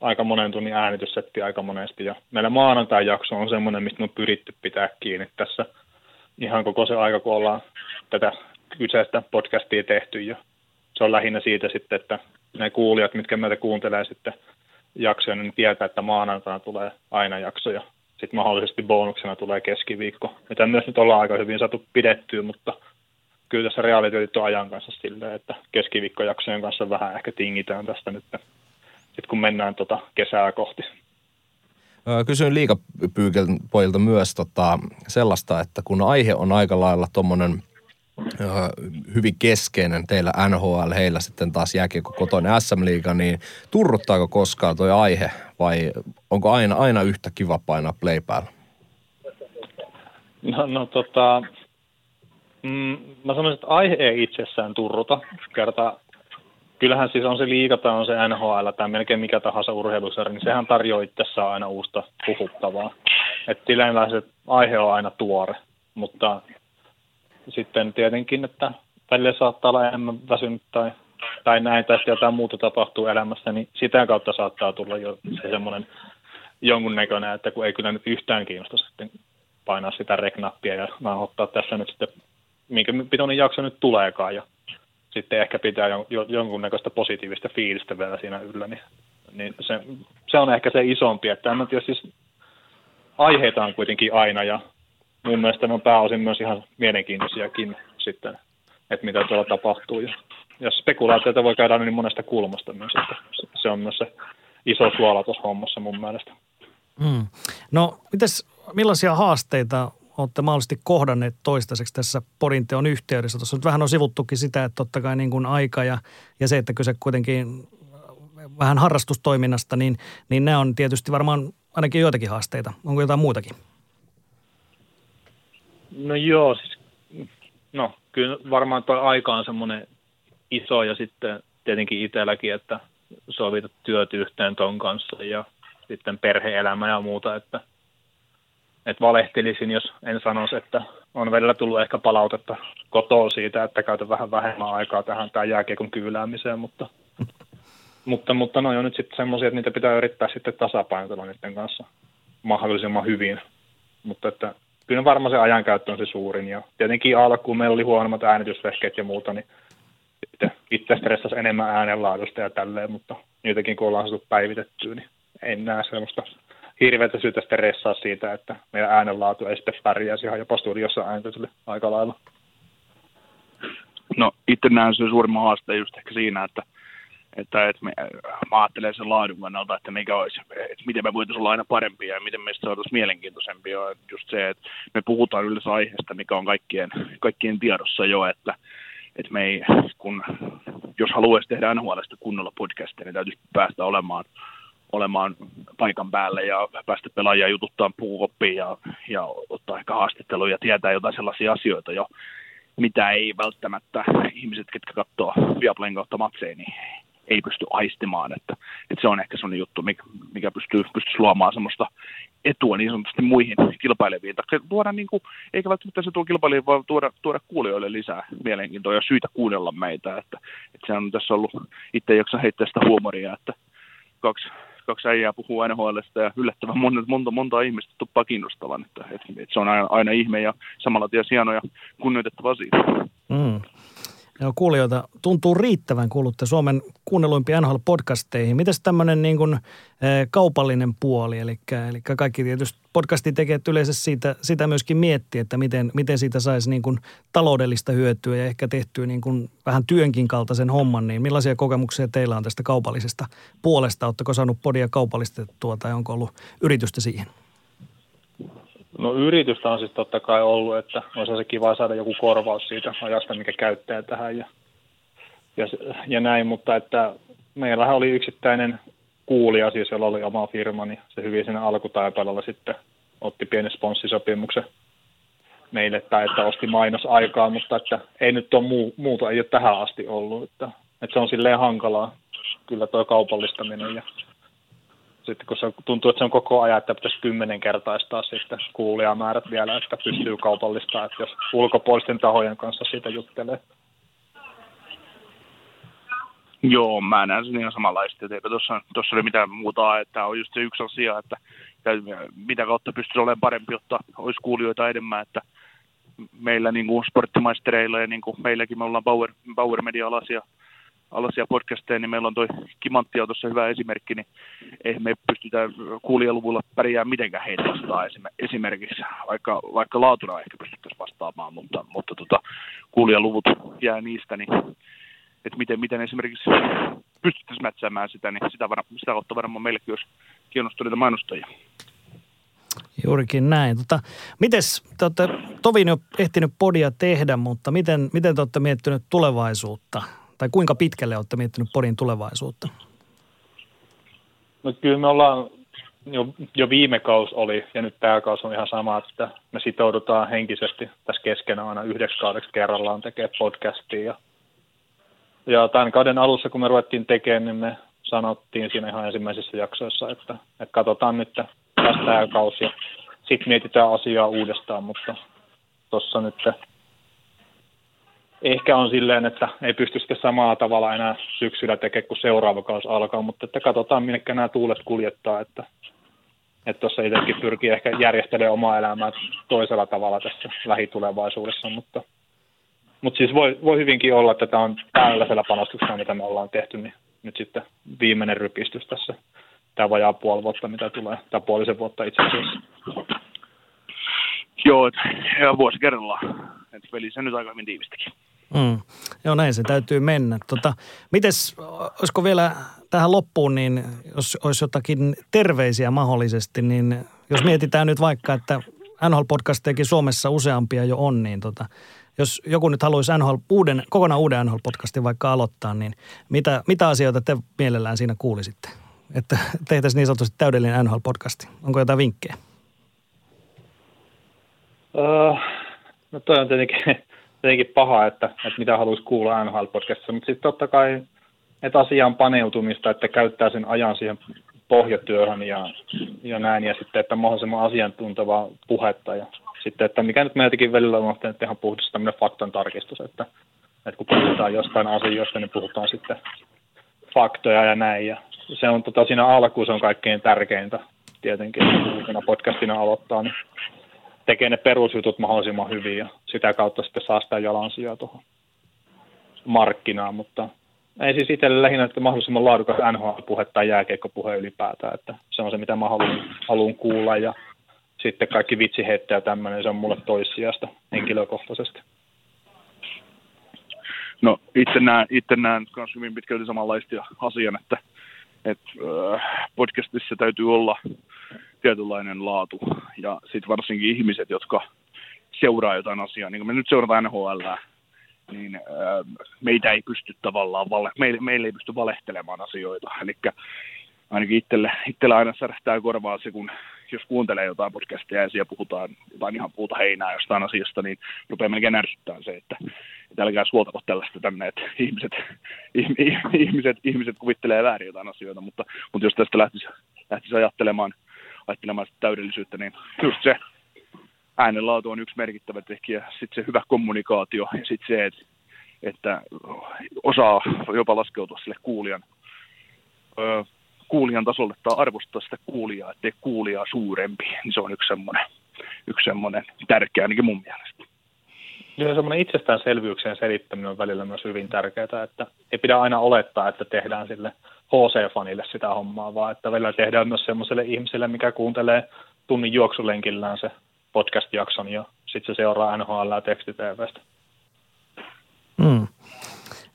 aika monen tunnin äänityssetti aika monesti. Ja meillä maanantai-jakso on semmoinen, mistä on pyritty pitää kiinni tässä ihan koko se aika, kun ollaan tätä kyseistä podcastia tehty. Ja se on lähinnä siitä sitten, että ne kuulijat, mitkä meitä kuuntelee sitten jaksoja, niin tietää, että maanantaina tulee aina jakso. Ja sitten mahdollisesti bonuksena tulee keskiviikko, mitä myös nyt ollaan aika hyvin saatu pidettyä, mutta kyllä tässä realiteetit on ajan kanssa silleen, että keskiviikkojaksojen kanssa vähän ehkä tingitään tästä nyt, sitten kun mennään tota kesää kohti. Kysyin liikapyykeltä pojilta myös tota, sellaista, että kun aihe on aika lailla tuommoinen hyvin keskeinen teillä NHL, heillä sitten taas jääkiekko kotoinen SM-liiga, niin turruttaako koskaan tuo aihe vai onko aina, aina yhtä kiva painaa play päällä? No, no tota, mm, mä sanoisin, että aihe ei itsessään turruta. Kerta, kyllähän siis on se liiga tai on se NHL tai melkein mikä tahansa urheilusarja, niin sehän tarjoaa itsessään aina uusta puhuttavaa. Että yleensä aihe on aina tuore, mutta sitten tietenkin, että välillä saattaa olla enemmän väsynyt tai, tai näin, tai jotain muuta tapahtuu elämässä, niin sitä kautta saattaa tulla jo se semmoinen jonkunnäköinen, että kun ei kyllä nyt yhtään kiinnosta sitten painaa sitä reknappia ja ottaa tässä nyt sitten, minkä pitoinen jakso nyt tuleekaan ja sitten ehkä pitää jonkunnäköistä positiivista fiilistä vielä siinä yllä, niin, niin se, se, on ehkä se isompi, että tämä siis aiheita on kuitenkin aina ja mun mielestä ne on pääosin myös ihan mielenkiintoisiakin sitten, että mitä tuolla tapahtuu. Ja, ja spekulaatioita voi käydä niin monesta kulmasta myös, että se on myös se iso suola tuossa hommassa mun mielestä. Hmm. No, mites, millaisia haasteita olette mahdollisesti kohdanneet toistaiseksi tässä porinteon yhteydessä? Tuossa nyt vähän on sivuttukin sitä, että totta kai niin kuin aika ja, ja se, että kyse kuitenkin vähän harrastustoiminnasta, niin, niin nämä on tietysti varmaan ainakin joitakin haasteita. Onko jotain muutakin? No joo, siis, no kyllä varmaan tuo aika on semmoinen iso ja sitten tietenkin itselläkin, että sovitat työt yhteen ton kanssa ja sitten perheelämä ja muuta, että, että valehtelisin, jos en sanoisi, että on välillä tullut ehkä palautetta kotoa siitä, että käytän vähän vähemmän aikaa tähän tämän jääkiekon kyyläämiseen, mutta, mutta, mutta no on nyt sitten semmoisia, että niitä pitää yrittää sitten tasapainotella niiden kanssa mahdollisimman hyvin, mutta että kyllä varmaan se ajankäyttö on se suurin. Ja tietenkin alkuun meillä oli huonommat äänitysvehkeet ja muuta, niin sitten itse stressasi enemmän äänenlaadusta ja tälleen, mutta niitäkin kun ollaan saatu päivitettyä, niin en näe sellaista hirveätä syytä stressaa siitä, että meidän äänenlaatu ei sitten pärjäisi ihan jopa studiossa ääntetylle aika lailla. No itse näen sen suurimman haasteen just ehkä siinä, että että, että me, mä ajattelen sen laadun kannalta, että mikä olisi, että miten me voitaisiin olla aina parempia ja miten meistä saataisiin mielenkiintoisempia. Just se, että me puhutaan yleensä aiheesta, mikä on kaikkien, kaikkien tiedossa jo, että, että me ei, kun, jos haluaisi tehdä NHLista kunnolla podcastia, niin täytyisi päästä olemaan, olemaan paikan päälle ja päästä pelaajia jututtaa puukoppiin ja, ja ottaa ehkä haastatteluja ja tietää jotain sellaisia asioita jo, mitä ei välttämättä ihmiset, ketkä katsoo Viaplayn kautta matseja, niin ei pysty aistimaan, että, että se on ehkä sellainen juttu, mikä, mikä pystyy, pystyy luomaan semmoista etua niin sanotusti muihin kilpaileviin. Tai tuoda niin kuin, eikä välttämättä se tuo kilpailijoille, vaan tuoda, tuoda kuulijoille lisää mielenkiintoa ja syitä kuunnella meitä. Että, että se on tässä ollut, itse jaksa heittää sitä huumoria, että kaksi, kaksi äijää puhuu NHLista ja yllättävän monta, monta, monta ihmistä tuppaa kiinnostavan. Että, että, että se on aina, aina ihme ja samalla ties hieno ja kunnioitettava asia. Mm. Joo, kuulijoita tuntuu riittävän kuulutte Suomen kuunnelluimpiin NHL-podcasteihin. Mitäs tämmöinen niin kuin, e, kaupallinen puoli, eli, eli kaikki tietysti podcastin tekijät yleensä siitä, sitä myöskin miettii, että miten, miten siitä saisi niin kuin taloudellista hyötyä ja ehkä tehtyä niin kuin vähän työnkin kaltaisen homman, niin millaisia kokemuksia teillä on tästä kaupallisesta puolesta? Oletteko saanut podia kaupallistettua tai onko ollut yritystä siihen? No yritystä on siis totta kai ollut, että olisi se kiva saada joku korvaus siitä ajasta, mikä käyttää tähän ja, ja, ja näin, mutta että meillähän oli yksittäinen kuulija siis, jolla oli oma firma, niin se hyvin siinä alkutaipaleella sitten otti pienen sponssisopimuksen meille, tai että osti mainosaikaa, mutta että ei nyt ole muu, muuta, ei ole tähän asti ollut, että, että se on silleen hankalaa kyllä tuo kaupallistaminen ja sitten kun se tuntuu, että se on koko ajan, että pitäisi kymmenen kertaistaa sitten kuulijamäärät vielä, että pystyy kaupallistaa, että jos ulkopuolisten tahojen kanssa siitä juttelee. Joo, mä näen sen ihan samanlaista, että eipä tuossa, tuossa ole mitään muuta, että on just se yksi asia, että mitä kautta pystyisi olemaan parempi, jotta olisi kuulijoita enemmän, että meillä niin kuin sporttimaistereilla ja niin kuin meilläkin me ollaan Power, Power Media-alaisia alaisia podcasteja, niin meillä on toi Kimantti on tuossa hyvä esimerkki, niin ei me pystytä kuulijaluvulla pärjää mitenkään heitä vastaan esimerkiksi, vaikka, vaikka laatuna ehkä pystyttäisiin vastaamaan, mutta, mutta tota, kuulijaluvut jää niistä, niin että miten, miten esimerkiksi pystyttäisiin mätsäämään sitä, niin sitä, var, sitä kautta varmaan meillekin olisi kiinnostuneita mainostajia. Juurikin näin. Tota, mites, te olette tovin jo ehtinyt podia tehdä, mutta miten, miten te olette miettinyt tulevaisuutta? Tai kuinka pitkälle olette miettinyt podin tulevaisuutta? No kyllä me ollaan, jo, jo viime kaus oli ja nyt tämä kaus on ihan sama, että me sitoudutaan henkisesti tässä keskenään aina yhdeksi kaudeksi kerrallaan tekemään podcastia. Ja, ja tämän kauden alussa, kun me ruvettiin tekemään, niin me sanottiin siinä ihan ensimmäisissä jaksoissa, että, että katsotaan nyt tästä tämä kausi ja sitten mietitään asiaa uudestaan, mutta tuossa nyt ehkä on silleen, että ei pysty sitten samalla tavalla enää syksyllä tekemään, kun seuraava kausi alkaa, mutta että katsotaan, minne nämä tuulet kuljettaa, että että tuossa itsekin pyrkii ehkä järjestelemään omaa elämää toisella tavalla tässä lähitulevaisuudessa, mutta, mutta siis voi, voi hyvinkin olla, että tämä on tällaisella panostuksella, mitä me ollaan tehty, niin nyt sitten viimeinen rypistys tässä, tämä vajaa puoli vuotta, mitä tulee, tai puolisen vuotta itse asiassa. Joo, ja vuosi kerrallaan. Et peli se nyt aika hyvin tiivistäkin. Mm. Joo, näin se täytyy mennä. Tota, mites, olisiko vielä tähän loppuun, niin jos olisi jotakin terveisiä mahdollisesti, niin jos mietitään nyt vaikka, että NHL-podcastejakin Suomessa useampia jo on, niin tota, jos joku nyt haluaisi NHL, uuden, kokonaan uuden NHL-podcastin vaikka aloittaa, niin mitä, mitä asioita te mielellään siinä kuulisitte? Että tehtäisiin niin sanotusti täydellinen NHL-podcasti. Onko jotain vinkkejä? Uh, no toi on tietenkin, tietenkin paha, että, että mitä haluaisi kuulla NHL-podcastissa, mutta sitten totta kai, että asiaan paneutumista, että käyttää sen ajan siihen pohjatyöhön ja, ja näin, ja sitten, että mahdollisimman asiantuntevaa puhetta, ja sitten, että mikä nyt meiltäkin välillä on että ihan puhdasta tämmöinen faktan tarkistus, että, että kun puhutaan jostain asioista, niin puhutaan sitten faktoja ja näin, ja se on tota, siinä alkuun se on kaikkein tärkeintä tietenkin, kun podcastina aloittaa, niin tekee ne perusjutut mahdollisimman hyvin ja sitä kautta sitten saa sitä jalansijaa tuohon markkinaan, mutta ei siis itselle lähinnä, että mahdollisimman laadukas NHL-puhe tai jääkeikkopuhe ylipäätään, että se on se, mitä mä haluan, haluan kuulla ja sitten kaikki vitsihettä ja tämmöinen, se on mulle toissijasta henkilökohtaisesti. No itse näen, itse näen myös hyvin pitkälti samanlaista asian, että, että äh, podcastissa täytyy olla tietynlainen laatu. Ja sitten varsinkin ihmiset, jotka seuraa jotain asiaa, niin kuin me nyt seurataan NHL, niin äh, meitä ei pysty tavallaan, vale, meille, meille ei pysty valehtelemaan asioita. Eli ainakin itselle, itselle aina särähtää korvaa se, kun jos kuuntelee jotain podcastia ja siellä puhutaan jotain ihan puuta heinää jostain asiasta, niin rupeaa melkein ärsyttää se, että, että älkää suotako tällaista tänne, että ihmiset, ihmiset, ihmiset kuvittelee väärin jotain asioita, mutta, mutta jos tästä lähtisi, lähtisi ajattelemaan – ajattelemaan sitä täydellisyyttä, niin just se äänenlaatu on yksi merkittävä tekijä. Sitten se hyvä kommunikaatio ja sitten se, että, että osaa jopa laskeutua sille kuulijan, kuulijan tasolle tai arvostaa sitä kuulijaa, ettei kuulijaa suurempi. Niin se on yksi semmoinen, yksi semmoinen tärkeä ainakin mun mielestä. Joo, semmoinen itsestäänselvyyksien selittäminen on välillä myös hyvin tärkeää, että ei pidä aina olettaa, että tehdään sille HC-fanille sitä hommaa, vaan että välillä tehdään myös semmoiselle ihmiselle, mikä kuuntelee tunnin juoksulenkillään se podcast-jakson ja sitten se seuraa NHL tekstitvstä. Mm.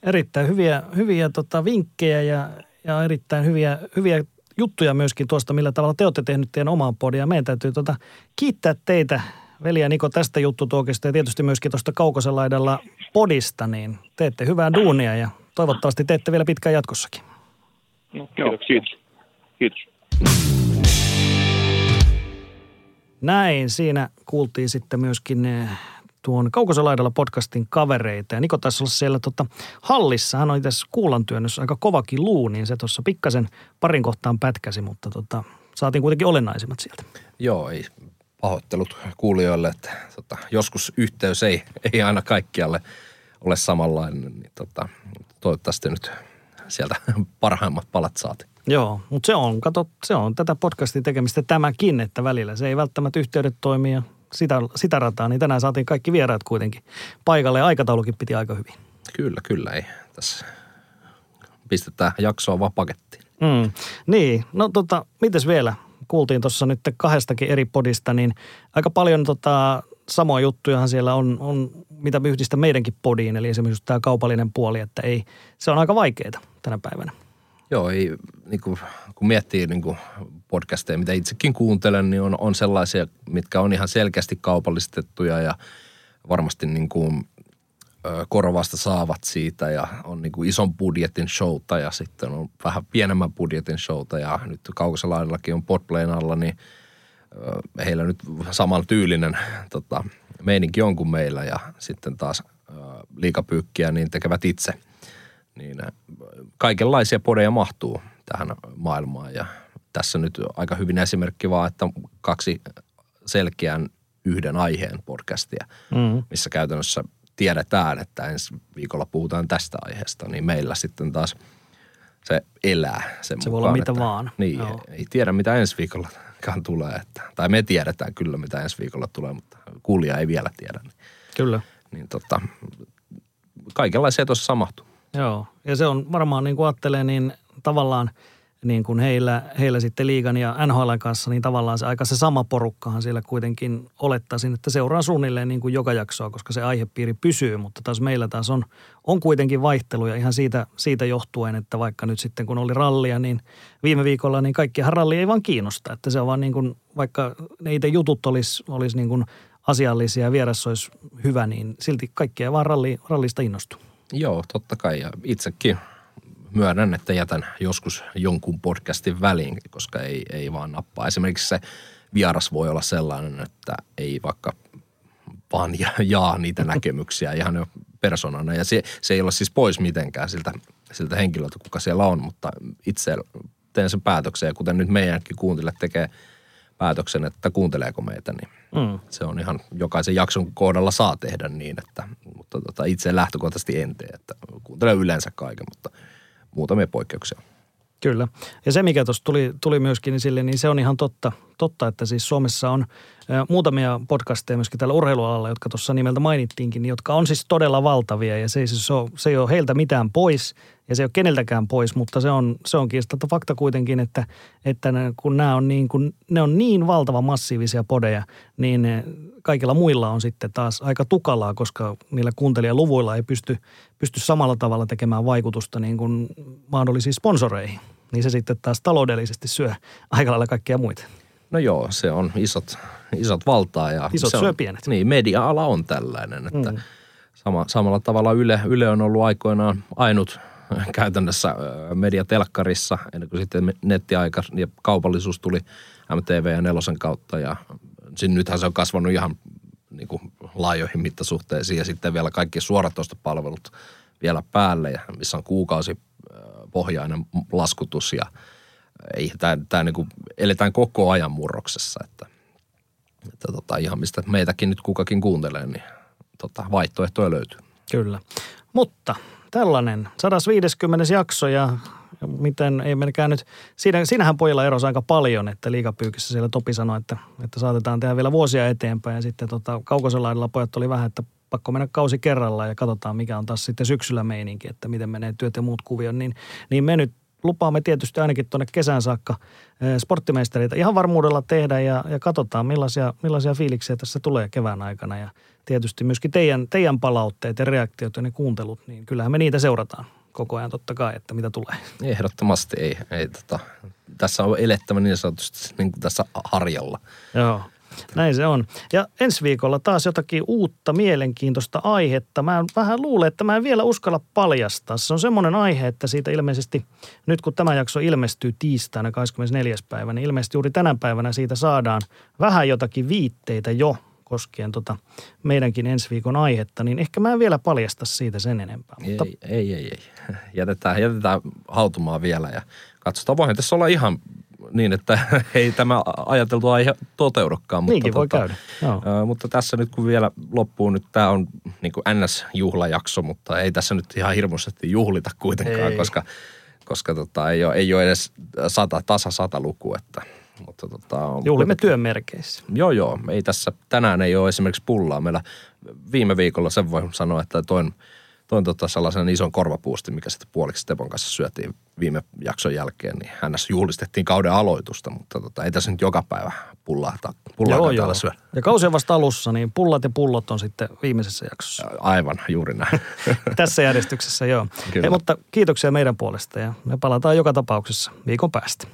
Erittäin hyviä, hyviä tota, vinkkejä ja, ja erittäin hyviä, hyviä juttuja myöskin tuosta, millä tavalla te olette tehnyt teidän omaan podia. Meidän täytyy tota, kiittää teitä Veli ja Niko tästä juttutuokista ja tietysti myöskin tuosta Kaukosen laidalla podista, niin teette hyvää duunia ja toivottavasti teette vielä pitkään jatkossakin. No, Joo, kiitos. Kiitos. Näin, siinä kuultiin sitten myöskin eh, tuon Kaukosen laidalla podcastin kavereita. Ja Niko taisi olla siellä tota, hallissa. Hän oli tässä kuulantyönnössä aika kovakin luu, niin se tuossa pikkasen parin kohtaan pätkäsi, mutta tota, saatiin kuitenkin olennaisimmat sieltä. Joo, ei pahoittelut kuulijoille, että tota, joskus yhteys ei, ei aina kaikkialle ole samanlainen, niin tota, toivottavasti nyt sieltä parhaimmat palat saatiin. Joo, mutta se on, kato, se on tätä podcastin tekemistä tämäkin, että välillä se ei välttämättä yhteydet toimi ja sitä, sitä rataa, niin tänään saatiin kaikki vieraat kuitenkin paikalle ja aikataulukin piti aika hyvin. Kyllä, kyllä ei. Tässä pistetään jaksoa vaan pakettiin. Mm, niin, no tota, mites vielä? Kuultiin tuossa nyt kahdestakin eri podista, niin aika paljon tota, samoja juttujahan siellä on, on, mitä yhdistä meidänkin podiin, eli esimerkiksi tämä kaupallinen puoli, että ei, se on aika vaikeaa tänä päivänä. Joo, ei, niin kuin, kun miettii niin kuin podcasteja, mitä itsekin kuuntelen, niin on, on sellaisia, mitkä on ihan selkeästi kaupallistettuja ja varmasti niin kuin, korvasta saavat siitä ja on niin kuin ison budjetin showta ja sitten on vähän pienemmän budjetin showta ja nyt Kaukoselaidellakin on Podplayn alla, niin heillä nyt saman tyylinen tota, meininki on kuin meillä ja sitten taas liikapyykkiä niin tekevät itse. Niin kaikenlaisia podeja mahtuu tähän maailmaan ja tässä nyt aika hyvin esimerkki vaan, että kaksi selkeän yhden aiheen podcastia, Mm. missä käytännössä tiedetään, että ensi viikolla puhutaan tästä aiheesta, niin meillä sitten taas se elää sen Se voi mukaan, olla mitä että, vaan. Niin, Joo. ei tiedä mitä ensi viikollakaan tulee. Että, tai me tiedetään kyllä mitä ensi viikolla tulee, mutta kuulija ei vielä tiedä. Niin, Kyllä. niin tota, kaikenlaisia tuossa mahtuu. Joo, ja se on varmaan niin kuin ajattelee, niin tavallaan niin kuin heillä, heillä sitten liigan ja NHL kanssa, niin tavallaan se aika se sama porukkahan siellä kuitenkin olettaisin, että seuraa suunnilleen niin kuin joka jaksoa, koska se aihepiiri pysyy, mutta taas meillä taas on, on kuitenkin vaihteluja ihan siitä, siitä johtuen, että vaikka nyt sitten kun oli rallia, niin viime viikolla niin kaikkihan ralli ei vaan kiinnosta, että se on vaan niin kuin, vaikka ne itse jutut olisi, olisi niin kuin asiallisia ja vieras olisi hyvä, niin silti kaikkia vaan ralli, rallista innostuu. Joo, totta kai. Ja itsekin myönnän, että jätän joskus jonkun podcastin väliin, koska ei, ei vaan nappaa. Esimerkiksi se vieras voi olla sellainen, että ei vaikka vaan ja- jaa niitä näkemyksiä ihan jo persoonana. Ja se, se ei ole siis pois mitenkään siltä, siltä henkilöltä, kuka siellä on, mutta itse teen sen päätöksen. Ja kuten nyt meidänkin kuuntelijat tekee päätöksen, että kuunteleeko meitä, niin Mm. se on ihan jokaisen jakson kohdalla saa tehdä niin, että, mutta tota, itse lähtökohtaisesti en tee, että kuuntelen yleensä kaiken, mutta muutamia poikkeuksia. Kyllä. Ja se, mikä tuossa tuli, tuli myöskin niin sille, niin se on ihan totta, totta, että siis Suomessa on muutamia podcasteja myöskin tällä urheilualalla, jotka tuossa nimeltä mainittiinkin, niin jotka on siis todella valtavia ja se ei, siis ole, se ei ole heiltä mitään pois ja se ei ole keneltäkään pois, mutta se on, se on kiistatta fakta kuitenkin, että, että kun nämä on niin, kun ne on niin valtava massiivisia podeja, niin kaikilla muilla on sitten taas aika tukalaa, koska niillä kuuntelijaluvuilla ei pysty, pysty samalla tavalla tekemään vaikutusta niin kuin mahdollisiin sponsoreihin. Niin se sitten taas taloudellisesti syö aika lailla kaikkia muita. No joo, se on isot, isot valtaa. Ja Isot se syö on, pienet. Niin, media-ala on tällainen, että Mm. sama, samalla tavalla Yle, Yle on ollut aikoinaan ainut käytännössä ö, mediatelkkarissa, ennen kuin sitten nettiaika ja kaupallisuus tuli MTV ja Nelosen kautta ja sin, nythän se on kasvanut ihan niin kuin laajoihin mittasuhteisiin ja sitten vielä kaikki suoratoistopalvelut vielä päälle, missä on kuukausi pohjainen laskutus ja ei, tämä, tämä niin kuin, eletään koko ajan murroksessa, että, että tota, ihan mistä meitäkin nyt kukakin kuuntelee, niin tota, vaihtoehtoja löytyy. Kyllä. Mutta tällainen 150. jakso ja miten ei meilläkään nyt, siinä, siinähän pojilla erosi aika paljon, että liikapyykissä siellä Topi sanoi, että, että saatetaan tehdä vielä vuosia eteenpäin ja sitten tota, kaukoselaidilla pojat oli vähän, että pakko mennä kausi kerrallaan ja katsotaan mikä on taas sitten syksyllä meininki, että miten menee työt ja muut kuviot, niin, niin me nyt lupaamme tietysti ainakin tuonne kesän saakka eh, sporttimeistereitä ihan varmuudella tehdä ja, ja katsotaan millaisia, millaisia fiiliksiä tässä tulee kevään aikana ja tietysti myöskin teidän, teidän palautteet ja reaktiot ja ne kuuntelut, niin kyllähän me niitä seurataan koko ajan totta kai, että mitä tulee. Ehdottomasti ei. ei tota, tässä on elettävä niin sanotusti niin kuin tässä harjalla. Joo. Näin se on. Ja ensi viikolla taas jotakin uutta mielenkiintoista aihetta. Mä vähän luulen, että mä en vielä uskalla paljastaa. Se on semmoinen aihe, että siitä ilmeisesti, nyt kun tämä jakso ilmestyy tiistaina 24. päivä, niin ilmeisesti juuri tänä päivänä siitä saadaan vähän jotakin viitteitä jo koskien tota meidänkin ensi viikon aihetta, niin ehkä mä en vielä paljasta siitä sen enempää. Mutta Ei, ei, ei, ei. Jätetään, jätetään hautumaan vielä ja katsotaan. Voihan tässä olla ihan niin, että ei tämä ajateltu aihe toteudukaan. Mutta niinkin voi tota, käydä. Joo. Mutta tässä nyt kun vielä loppuu, nyt tämä on niin kuin NS-juhlajakso, mutta ei tässä nyt ihan hirmuisesti juhlita kuitenkaan, Ei. koska, koska tota, ei, ole, ei ole edes sata, tasa sata luku. Että, mutta tota, on Juhlimme työn merkeissä. Joo, joo. Ei tässä, tänään ei ole esimerkiksi pullaa. Meillä viime viikolla sen voi sanoa, että toin, toin tota sellaisen ison korvapuustin, mikä sitten puoliksi Tepon kanssa syötiin viime jakson jälkeen, niin hänessä juhlistettiin kauden aloitusta, mutta tota, ei tässä nyt joka päivä pullaa, pullaa Joo, joo. syö. Ja kausi on vasta alussa, niin pullat ja pullot on sitten viimeisessä jaksossa. Aivan, juuri näin. Tässä järjestyksessä, joo. Kyllä. Hei, mutta kiitoksia meidän puolesta ja me palataan joka tapauksessa viikon päästä.